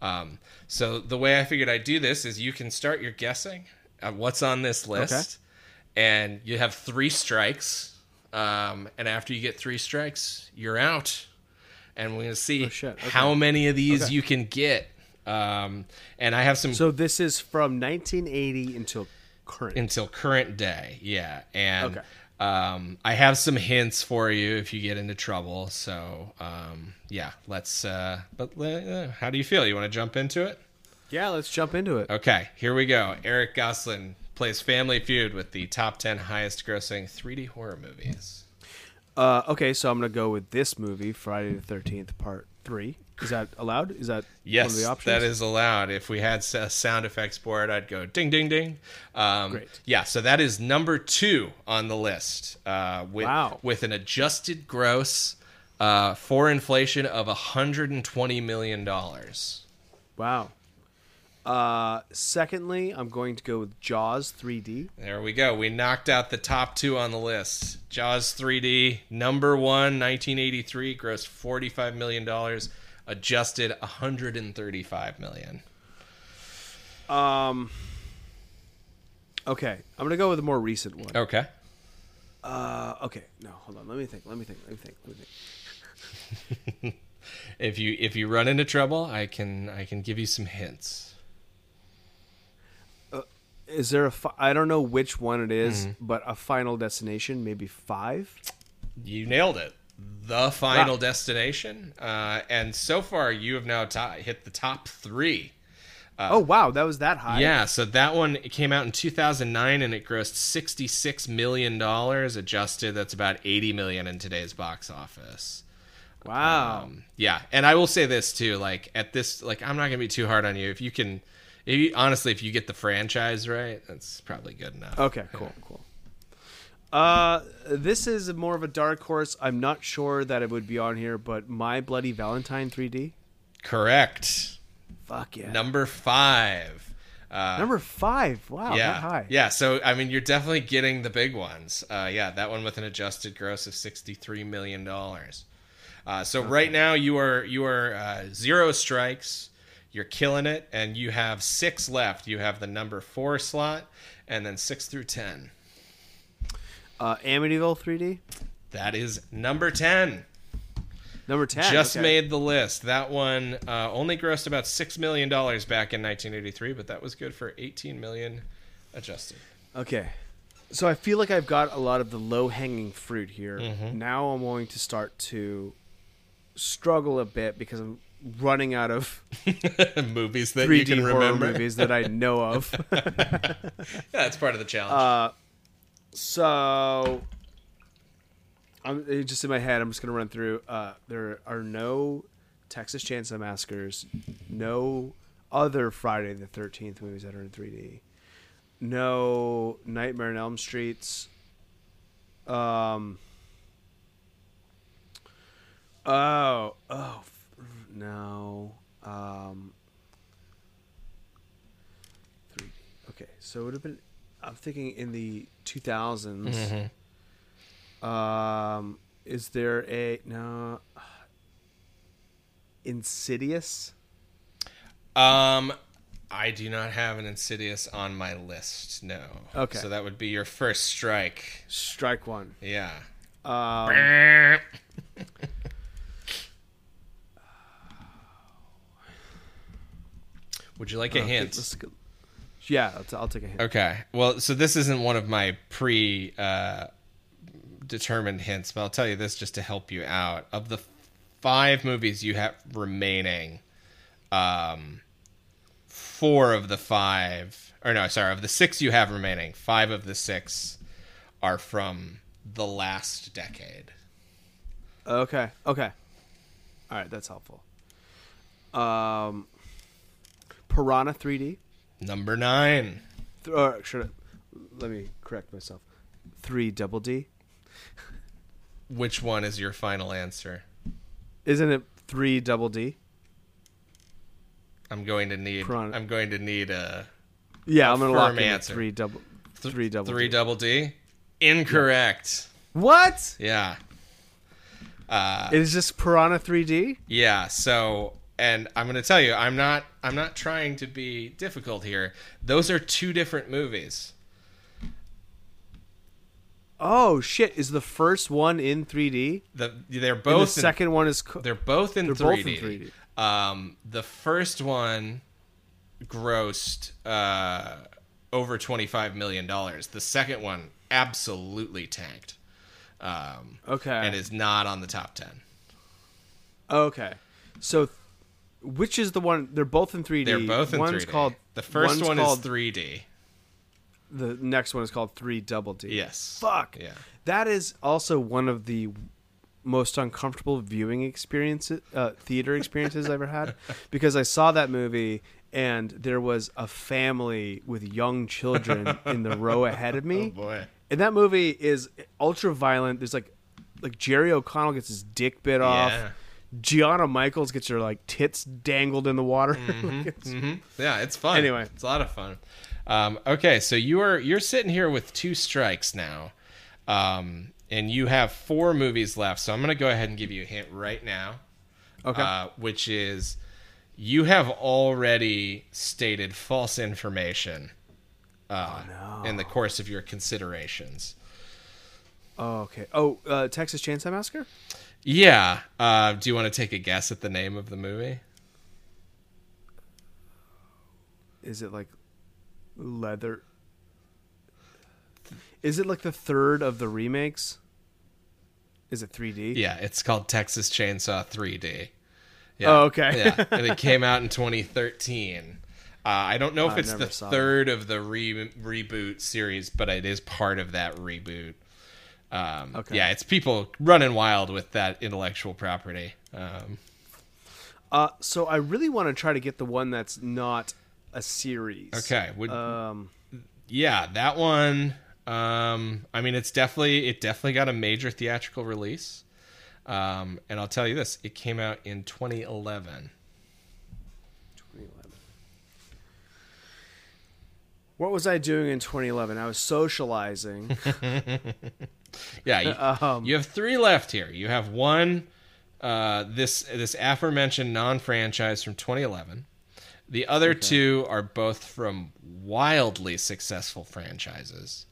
Um, so the way I figured I'd do this is you can start your guessing at what's on this list, and you have three strikes. Um, and after you get three strikes, you're out. And we're going to see Oh. Okay. how many of these Okay. you can get. Um, and I have some So this is from 1980 until current. until current day. Yeah, and Okay. Um, I have some hints for you if you get into trouble. So um, yeah, let's. Uh, but uh, how do you feel? You want to jump into it? Yeah, let's jump into it. Okay, here we go. Eric Goslin plays Family Feud with the top 10 highest grossing 3D horror movies. Uh, okay, so I'm gonna go with this movie, Friday the Thirteenth Part Three. Is that allowed? Is that Yes, one of the options? that is allowed. If we had a sound effects board, I'd go ding, ding, ding. Um, Great. Yeah, so that is number two on the list uh, with, Wow. with an adjusted gross uh, for inflation of $120 million. Wow. Uh, secondly, I'm going to go with Jaws 3D. There we go. We knocked out the top two on the list. Jaws 3D, number one, 1983, grossed $45 million, adjusted 135 million. Um. Okay, I'm gonna go with a more recent one. Okay. Uh, okay, no, hold on. Let me think. Let me think. Let me think. Let me think. If you if you run into trouble, I can I can give you some hints. Is there a? Fi- I don't know which one it is, Mm-hmm. but a Final Destination, maybe five. You nailed it. The final Wow. destination, uh, and so far you have now to- hit the top three. oh wow, that was that high. Uh, Yeah, so that one came out in 2009 and it grossed 66 million dollars adjusted. That's about 80 million in today's box office. Wow. Um, yeah, and I will say this too. Like at this, like I'm not gonna be too hard on you. If you can, if you, honestly, if you get the franchise right, that's probably good enough. Okay, cool, cool. Uh, this is more of a dark horse. I'm not sure that it would be on here, but My Bloody Valentine 3D. Correct. Fuck yeah. Number five. Uh, Number five. Wow, yeah, yeah. So I mean, you're definitely getting the big ones. Uh, yeah, that one with an adjusted gross of 63 million dollars. Uh, so right now you are you are uh, zero strikes. You're killing it, and you have six left. You have the number four slot, and then six through ten. Uh, Amityville 3D. That is number ten. Number 10. Just okay. made the list. That one uh, only grossed about six million dollars back in 1983, but that was good for 18 million adjusted. Okay. So I feel like I've got a lot of the low hanging fruit here. Mm-hmm. Now I'm going to start to struggle a bit because I'm running out of Movies that you 3D can horror remember. movies that I know of. Yeah, that's part of the challenge. Uh, so I'm just in my head. I'm just gonna run through. Uh, there are no Texas Chainsaw Massacres, no other Friday the Thirteenth movies that are in 3D, no Nightmare on Elm Streets. Um. Oh, oh, no. Um. 3D. Okay, so it would have been. I'm thinking in the 2000s. Um, is there a no? Insidious. um, I do not have an Insidious on my list. No. Okay. So that would be your first strike. Strike one. Yeah. Um, Would you like a okay, hint? let's go- Yeah, I'll, t- I'll take a hint. Okay. Well, so this isn't one of my pre uh, determined hints, but I'll tell you this just to help you out. Of the five movies you have remaining, um, four of the five, or no, sorry, of the six you have remaining, five of the six are from the last decade. Okay. Okay. All right, that's helpful. Um, Piranha 3D. Number nine. Th- or should I, let me correct myself. Three double D. Which one is your final answer? Isn't it three double D? I'm going to need. Piranha. I'm going to need a Yeah, I'm gonna lock in answer. three double. Three double. three D. double D. Incorrect. What? Yeah. Uh, Is this Piranha 3D? yeah. So, and I'm going to tell you, I'm not. I'm not trying to be difficult here. Those are two different movies. Oh shit! Is the first one in 3D? The they're And both. the in- second one is. Co- they're both in they're 3D. both in 3D. Um, the first one grossed uh, over 25 million dollars. The second one absolutely tanked, um, Okay. and is not on the top ten. okay. So, which is the one? They're both in 3D. They're both in one's 3D. called the first one's one called, is 3D. The next one is called 3 Double D. Yes. Fuck. Yeah. That is also one of the most uncomfortable viewing experiences, uh, theater experiences I've ever had, because I saw that movie and there was a family with young children in the row ahead of me. Oh boy. And that movie is ultra violent. There's like, like Jerry O'Connell gets his dick bit off. Yeah. Gianna Michaels gets her like tits dangled in the water. hmm Yeah, it's fun. Anyway. it's a lot of fun. Um, okay, so you are you're sitting here with two strikes now, um, and you have four movies left. So I'm going to go ahead and give you a hint right now, okay. uh, which is you have already stated false information uh, in the course of your considerations. oh, okay. Oh, uh, Texas Chainsaw Massacre. Yeah. Uh, do you want to take a guess at the name of the movie? Is it like leather? Is it like the third of the remakes? Is it 3D? Yeah, it's called Texas Chainsaw 3D. Yeah. Oh, okay. yeah, and it came out in 2013. Uh, I don't know if I it's the third of the re- reboot series, but it is part of that reboot. Um, Okay. Yeah, it's people running wild with that intellectual property. Um, Uh, so I really want to try to get the one that's not a series. okay, would Um, yeah, that one. Um, I mean, it's definitely it definitely got a major theatrical release. Um, and I'll tell you this: it came out in 2011. 2011. What was I doing in 2011? I was socializing. Yeah, you, Um, you have three left here. You have one, uh, this this aforementioned non-franchise from 2011. The other two are both from wildly successful franchises.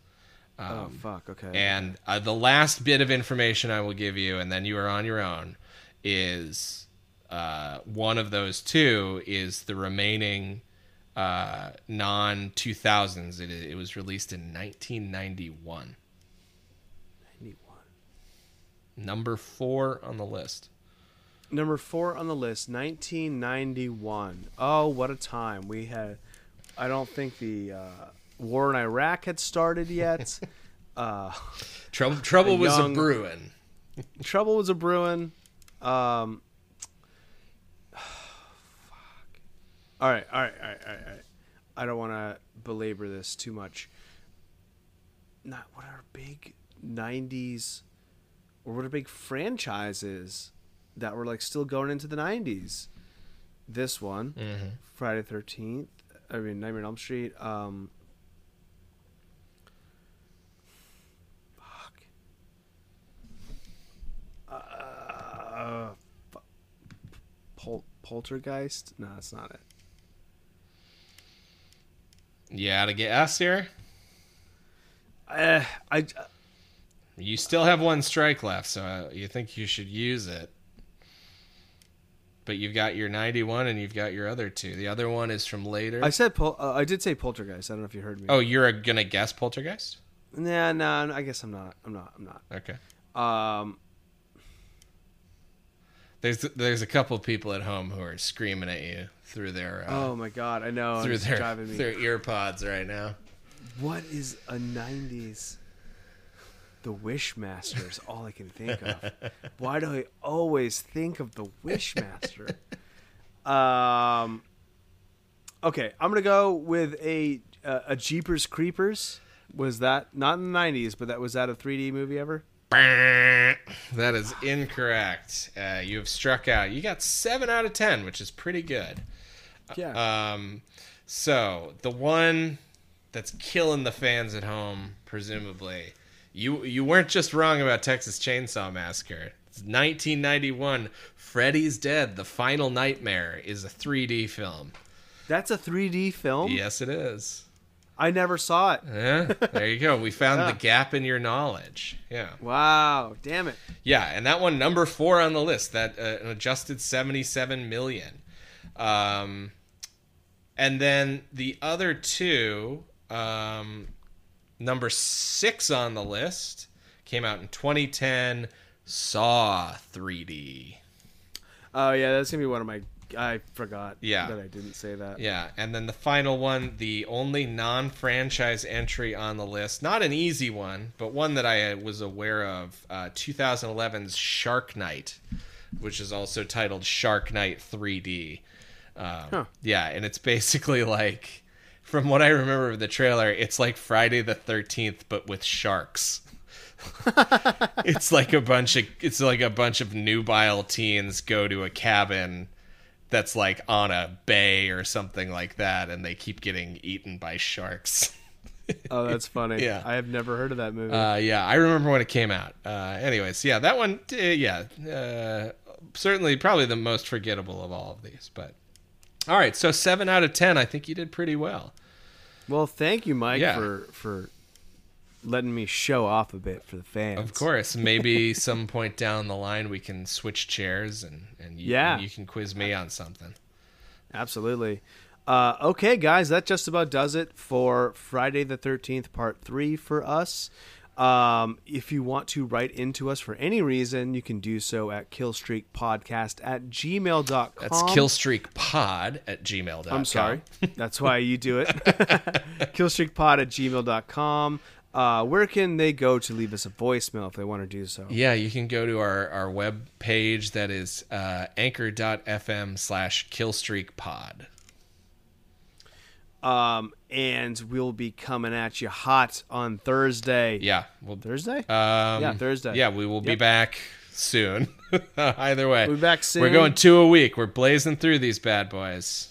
oh fuck. Okay. And uh, the last bit of information I will give you, and then you are on your own, is uh, one of those two is the remaining uh, non 2000s. It, it was released in 1991. 91. Number four on the list. Number four on the list, 1991. Oh, what a time we had! I don't think the uh, war in Iraq had started yet. uh, Trouble, trouble was a brewing. trouble was a brewing. Um, fuck. All right, all right, all right, all right. All right. I don't want to belabor this too much. Not what our big '90s, or what are big franchises that were like still going into the '90s. This one, Mm-hmm. Friday Thirteenth. I mean, Nightmare on Elm Street. Um, fuck. Uh, Pol- Poltergeist? No, that's not it. You out of gas here? Uh, I You still have one strike left, so uh, you think you should use it. But you've got your 91 and you've got your other two. The other one is from later. I said pol- uh, I did say Poltergeist. I don't know if you heard me. oh, you're gonna guess Poltergeist? nah, nah. I guess I'm not. I'm not. I'm not. Okay. Um, There's there's a couple of people at home who are screaming at you through their uh, oh my god, I know. through it's their driving me. their ear pods right now. What is a '90s? The Wishmaster is all I can think of. Why do I always think of the Wishmaster? um. Okay, I'm gonna go with a uh, a Jeepers Creepers. Was that not in the '90s, but that was that a 3D movie ever? That is incorrect. Uh, you have struck out. You got seven out of ten, which is pretty good. Yeah. Um, so the one that's killing the fans at home, presumably, you you weren't just wrong about Texas Chainsaw Massacre. It's 1991. Freddy's Dead: The Final Nightmare is a 3D film. That's a 3D film. Yes, it is. I never saw it. Yeah, there you go. We found Yeah. the gap in your knowledge. Yeah. Wow, damn it. Yeah, and that one number four on the list, that uh, an adjusted seventy-seven million, um, and then the other two, um, number six on the list came out in 2010. Saw 3D. Oh yeah, that's gonna be one of my. I forgot. Yeah. that I didn't say that. Yeah, and then the final one, the only non-franchise entry on the list, not an easy one, but one that I was aware of, uh, 2011's Shark Night, which is also titled Shark Night 3D. Um, Huh. Yeah, and it's basically like, from what I remember of the trailer, it's like Friday the 13th, but with sharks. it's like a bunch of it's like a bunch of nubile teens go to a cabin that's like on a bay or something like that and they keep getting eaten by sharks Oh, that's funny. Yeah. I have never heard of that movie. uh, yeah i remember when it came out uh, anyways yeah that one uh, yeah uh, certainly probably the most forgettable of all of these but all right so 7 out of 10 i think you did pretty well well, thank you, Mike, Yeah. for for letting me show off a bit for the fans. of course maybe some point down the line we can switch chairs and, and you, Yeah. you can quiz me on something Absolutely. Uh, okay, guys, that just about does it for Friday the 13th, part three for us. Um, if you want to write into us for any reason, you can do so at killstreakpodcast at gmail.com. That's killstreakpod at gmail.com. I'm sorry. That's why you do it. killstreakpod at gmail.com. Uh, where can they go to leave us a voicemail if they want to do so? Yeah, you can go to our, our web page that is uh, anchor.fm slash killstreakpod. Um, and we'll be coming at you hot on Thursday. Yeah. Well, Thursday? um, Yeah, Thursday. Yeah, we will be back soon. Either way. We'll be back soon. We're going two a week. We're blazing through these bad boys.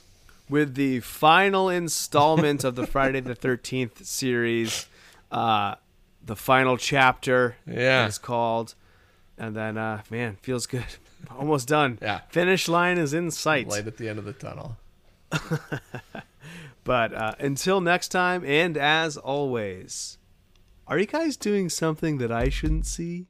with the final installment of the Friday the 13th series. Uh, the final chapter Yeah. is called. And then, uh, man, feels good. Almost done. Yeah. Finish line is in sight. Light at the end of the tunnel. But uh, until next time, and as always, are you guys doing something that I shouldn't see?